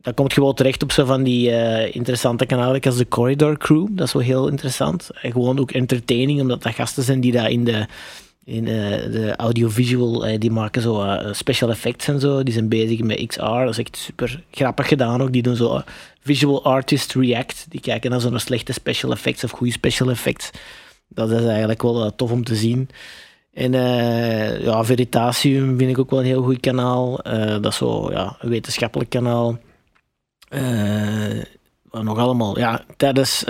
daar komt je wel terecht op zo van die interessante kanalen als de Corridor Crew. Dat is wel heel interessant. En gewoon ook entertaining, omdat dat gasten zijn die daar in de in eh, de audiovisual, eh, die maken zo eh, special effects en zo. Die zijn bezig met XR. Dat is echt super grappig gedaan ook. Die doen zo visual artist react. Die kijken naar zo'n slechte special effects of goede special effects. Dat is eigenlijk wel tof om te zien. En ja, Veritasium vind ik ook wel een heel goed kanaal. Dat is zo ja, een wetenschappelijk kanaal. Nog allemaal? Ja, tijdens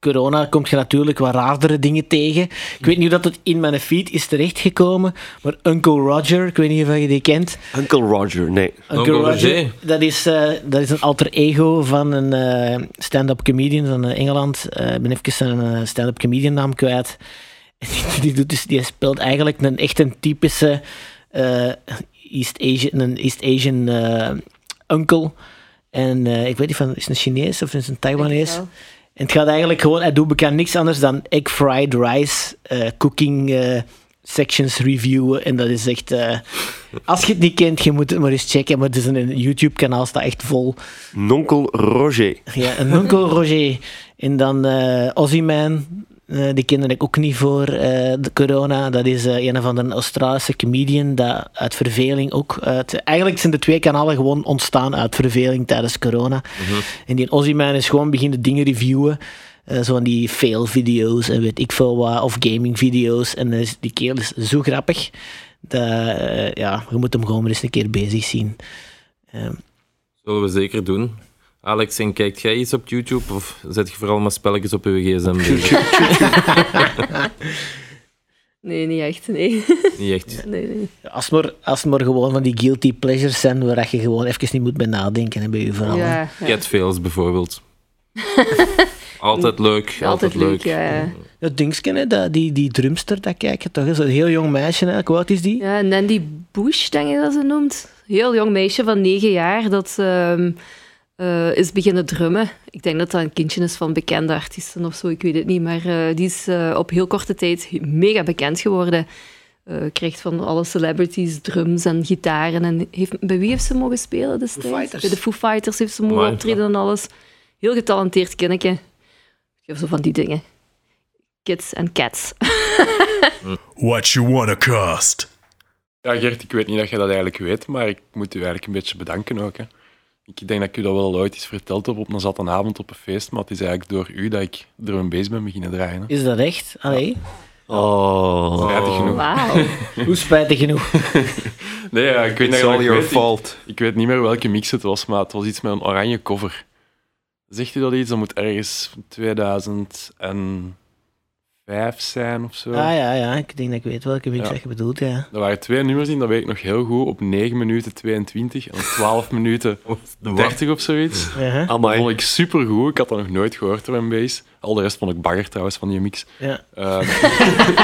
corona komt je natuurlijk wat raardere dingen tegen. Ik weet niet hoe dat het in mijn feed is terechtgekomen, maar Uncle Roger, ik weet niet of je die kent. Uncle Roger, nee. Uncle Roger, dat is, eh, dat is een alter ego van een eh, stand-up comedian van eh, Engeland. Eh, ik ben even zijn eh, stand-up comedian naam kwijt. (laughs) Die, die, doet dus, die speelt eigenlijk een echt een typische eh, East Asian, een East Asian eh, uncle. En eh, ik weet niet van, is het een Chinees of is het een Taiwanese? En het gaat eigenlijk gewoon, hij doet bekend niks anders dan egg fried rice, eh, cooking eh, sections reviewen. En dat is echt, eh, als je het niet kent, je moet het maar eens checken. Maar het is een YouTube-kanaal, staat echt vol. Nonkel Roger. Ja, een Uncle Roger. En dan Ozzy Man, eh, die kende ik ook niet voor eh, de corona. Dat is eh, een van de Australische comedian dat uit verveling ook... Uit, eigenlijk zijn de twee kanalen gewoon ontstaan uit verveling tijdens corona. En die Ozzy Man is gewoon beginnen dingen reviewen. zo van die fail-video's en weet ik veel wat, of gaming-video's. En die kerel is zo grappig. Dat, ja, je moet hem gewoon maar eens een keer bezig zien. Ehm, Zullen we zeker doen. Alex, en kijkt jij iets op YouTube of zet je vooral maar spelletjes op je gsm bezig? (laughs) Nee, niet echt. Nee. Niet echt. (laughs) nee, nee. Als maar, als maar gewoon van die guilty pleasures zijn waar je gewoon even niet moet bij nadenken hè, bij je verhaal. Ja, ja. Catfails bijvoorbeeld. (laughs) altijd leuk, altijd, leuk. ja, ja. Dat dingetje, hè, dat, die, die drumster, dat kijk je toch? Dat is een heel jong meisje, eigenlijk. Oud is die? Ja, Nandy Bush, denk ik dat ze noemt. Heel jong meisje van negen jaar dat ehm, eh, is beginnen drummen. Ik denk dat dat een kindje is van bekende artiesten of zo, ik weet het niet. Maar eh, die is eh, op heel korte tijd mega bekend geworden. Eh krijgt van alle celebrities drums en gitaren. En heeft, bij wie heeft ze mogen spelen destijds? Fighters. Bij de Foo Fighters heeft ze mogen Amai, optreden en alles. Heel getalenteerd kindje. Zo van die dingen. Kids en cats. (laughs) What you wanna cost? Ja, Gert, ik weet niet dat je dat eigenlijk weet, maar ik moet u eigenlijk een beetje bedanken ook. Hè. Ik denk dat ik u dat wel ooit eens verteld heb op een zatte avond op een feest, maar het is eigenlijk door u dat ik drum and bass ben beginnen draaien. hè. Is dat echt? Allee. Oh. Spijtig genoeg. (laughs) Hoe spijtig genoeg. (laughs) Nee, ja, ik weet It's all ik your weet, fault. Ik, ik weet niet meer welke mix het was, maar het was iets met een oranje cover. Zegt u dat iets? Dat moet ergens 2005 zijn of zo. Ah ja, ja, ik denk dat ik weet welke mix Ja. dat je bedoelt, ja. Er waren twee nummers in, dat weet ik nog heel goed, op 9 minuten 22 en op 12 minuten (laughs) 30 of zoiets. Ja, Dat Amai. vond ik supergoed. Ik had dat nog nooit gehoord, drum bass. Al de rest vond ik bagger trouwens van die mix. ja. Ehm,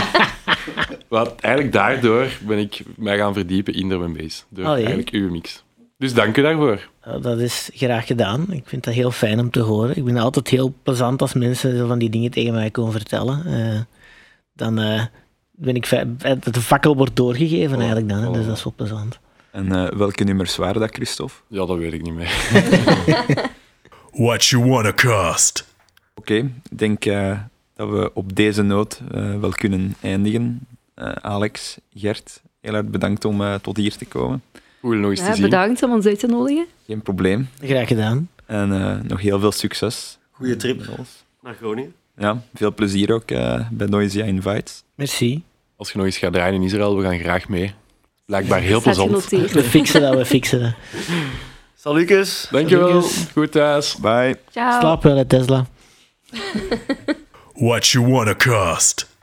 (laughs) wat, eigenlijk daardoor ben ik mij gaan verdiepen in drum bass. Door eigenlijk uw mix. Dus dank u daarvoor. Dat is graag gedaan. Ik vind dat heel fijn om te horen. Ik ben altijd heel plezant als mensen zo van die dingen tegen mij komen vertellen. Eh, dan eh, ben ik fijn, de fakkel wordt doorgegeven eigenlijk dan. Dus dat is wel plezant. En eh, welke nummers waren dat, Christophe? Ja, dat weet ik niet meer. (laughs) What you wanna cost? Oké, ik denk eh, dat we op deze noot eh, wel kunnen eindigen. Eh, Alex, Gert, heel erg bedankt om eh, tot hier te komen. Cool, nog eens Ja, te zien. bedankt om ons uit te nodigen. Geen probleem. Graag gedaan. En eh, nog heel veel succes. Goeie trip met ons. naar Groningen. Ja, veel plezier ook eh, bij Noisia Invites. Merci. Als je nog eens gaat draaien in Israël, we gaan graag mee. Blijkbaar heel plezant. We fixen dat, we fixen dat. Salutjes. Dankjewel. Goed thuis. Bye. Ciao. Slaap wel, Tesla. (laughs) What you wanna cost?